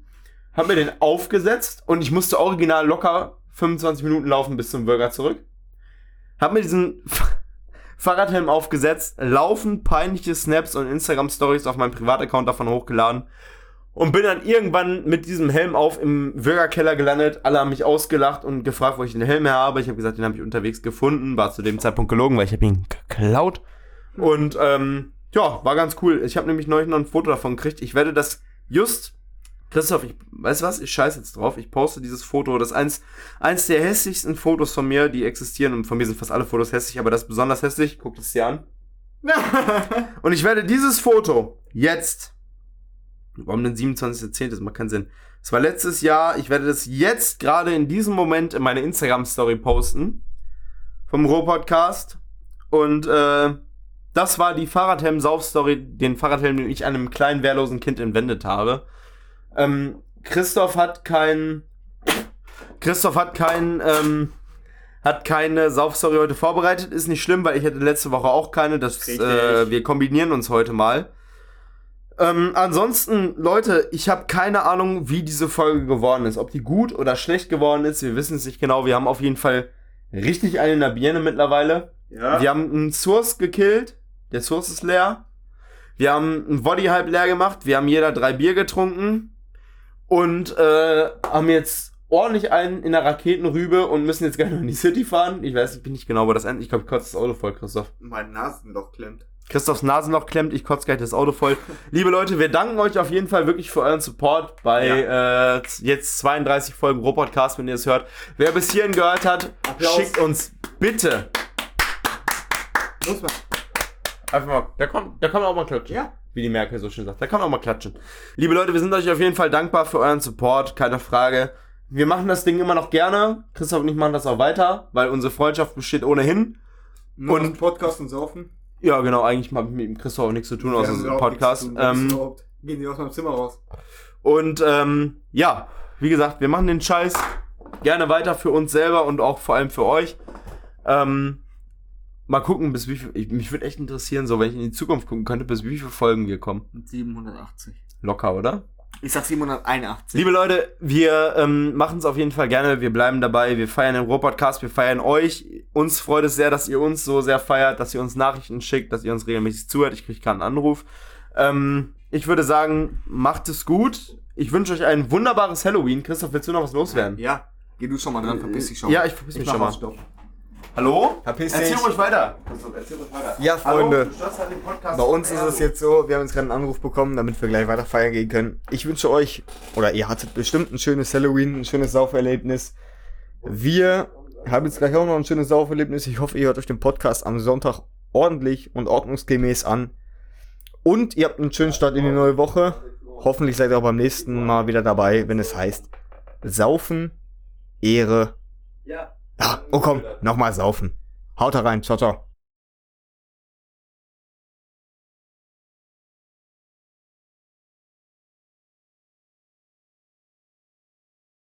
hab mir den aufgesetzt und ich musste original locker 25 Minuten laufen bis zum Burger zurück. Hab mir diesen Fahrradhelm aufgesetzt, laufen peinliche Snaps und Instagram Stories auf meinem Privataccount davon hochgeladen und bin dann irgendwann mit diesem Helm auf im Bürgerkeller gelandet. Alle haben mich ausgelacht und gefragt, wo ich den Helm her habe. Ich habe gesagt, den habe ich unterwegs gefunden. War zu dem Zeitpunkt gelogen, weil ich habe ihn geklaut. Und ähm, ja, war ganz cool. Ich habe nämlich neulich noch ein Foto davon gekriegt. Ich werde das just, Christoph, ich weißt du was? Ich scheiß jetzt drauf. Ich poste dieses Foto. Das ist eins, eins der hässlichsten Fotos von mir, die existieren. Und von mir sind fast alle Fotos hässlich, aber das ist besonders hässlich. Guckt es dir an. *laughs* Und ich werde dieses Foto jetzt. Warum denn 27.10.? Das macht keinen Sinn. Es war letztes Jahr. Ich werde das jetzt gerade in diesem Moment in meine Instagram-Story posten. Vom Ruhr-Podcast. Und äh, das war die Fahrradhelm-Sauf-Story, den Fahrradhelm, den ich einem kleinen wehrlosen Kind entwendet habe. Ähm, Christoph hat kein. Christoph hat kein. Ähm, hat keine Saufstory heute vorbereitet. Ist nicht schlimm, weil ich hatte letzte Woche auch keine. Das, äh, wir kombinieren uns heute mal. Ähm, ansonsten, Leute, ich habe keine Ahnung, wie diese Folge geworden ist. Ob die gut oder schlecht geworden ist, wir wissen es nicht genau. Wir haben auf jeden Fall richtig eine in der Birne mittlerweile. Ja. Wir haben einen Source gekillt. Der Source ist leer. Wir haben einen Body halb leer gemacht. Wir haben jeder drei Bier getrunken. Und äh, haben jetzt ordentlich einen in der Raketenrübe und müssen jetzt gerne in die City fahren. Ich weiß, ich bin nicht genau, wo das endet. Ich glaube, ich kotze das Auto voll, Christoph. mein Nasenloch klemmt. Christophs Nasenloch klemmt, ich kotze gleich das Auto voll. Liebe Leute, wir danken euch auf jeden Fall wirklich für euren Support bei äh, jetzt 32 Folgen Robotcast, wenn ihr es hört. Wer bis hierhin gehört hat, Applaus. schickt uns bitte Muss man. einfach mal, da kommt, da kann man auch mal klatschen. Ja. Wie die Merkel so schön sagt, da kann man auch mal klatschen. Liebe Leute, wir sind euch auf jeden Fall dankbar für euren Support, keine Frage. Wir machen das Ding immer noch gerne. Christoph und ich machen das auch weiter, weil unsere Freundschaft besteht ohnehin. Nur Und- und Podcast und Saufen. Ja, genau, eigentlich habe ich mit dem Christoph auch nichts zu tun, außer so überhaupt Podcast. tun, Ähm. Gehen die aus meinem Zimmer raus. Und ähm, ja, wie gesagt, wir machen den Scheiß gerne weiter für uns selber und auch vor allem für euch. Ähm, mal gucken, bis wie viel. Ich, mich würde echt interessieren, so wenn ich in die Zukunft gucken könnte, bis wie viele Folgen wir kommen. Mit 780. Locker, oder? Ich sag 781. Liebe Leute, wir ähm, machen es auf jeden Fall gerne. Wir bleiben dabei. Wir feiern den Ruhr-Podcast. Wir feiern euch. Uns freut es sehr, dass ihr uns so sehr feiert, dass ihr uns Nachrichten schickt, dass ihr uns regelmäßig zuhört. Ich kriege gerade einen Anruf. Ähm, ich würde sagen, macht es gut. Ich wünsche euch ein wunderbares Halloween. Christoph, willst du noch was loswerden? Ja. Geh du schon mal dran, verpiss dich schon. Ja, ich verpiss mich mach schon mal. mal Stopp. Hallo? Verpiss Erzähl dich. ruhig weiter. Christoph, erzähl ruhig weiter. Ja, Freunde. Hallo, Bei uns ist es jetzt so, wir haben jetzt gerade einen Anruf bekommen, damit wir gleich weiter feiern gehen können. Ich wünsche euch, oder ihr hattet bestimmt ein schönes Halloween, ein schönes Sauferlebnis. Wir haben jetzt gleich auch noch ein schönes Sauferlebnis. Ich hoffe, ihr hört euch den Podcast am Sonntag ordentlich und ordnungsgemäß an. Und ihr habt einen schönen Start in die neue Woche. Hoffentlich seid ihr auch beim nächsten Mal wieder dabei, wenn es heißt Saufen, Ehre. Ja. Ja, oh komm, nochmal saufen. Haut rein, ciao, ciao.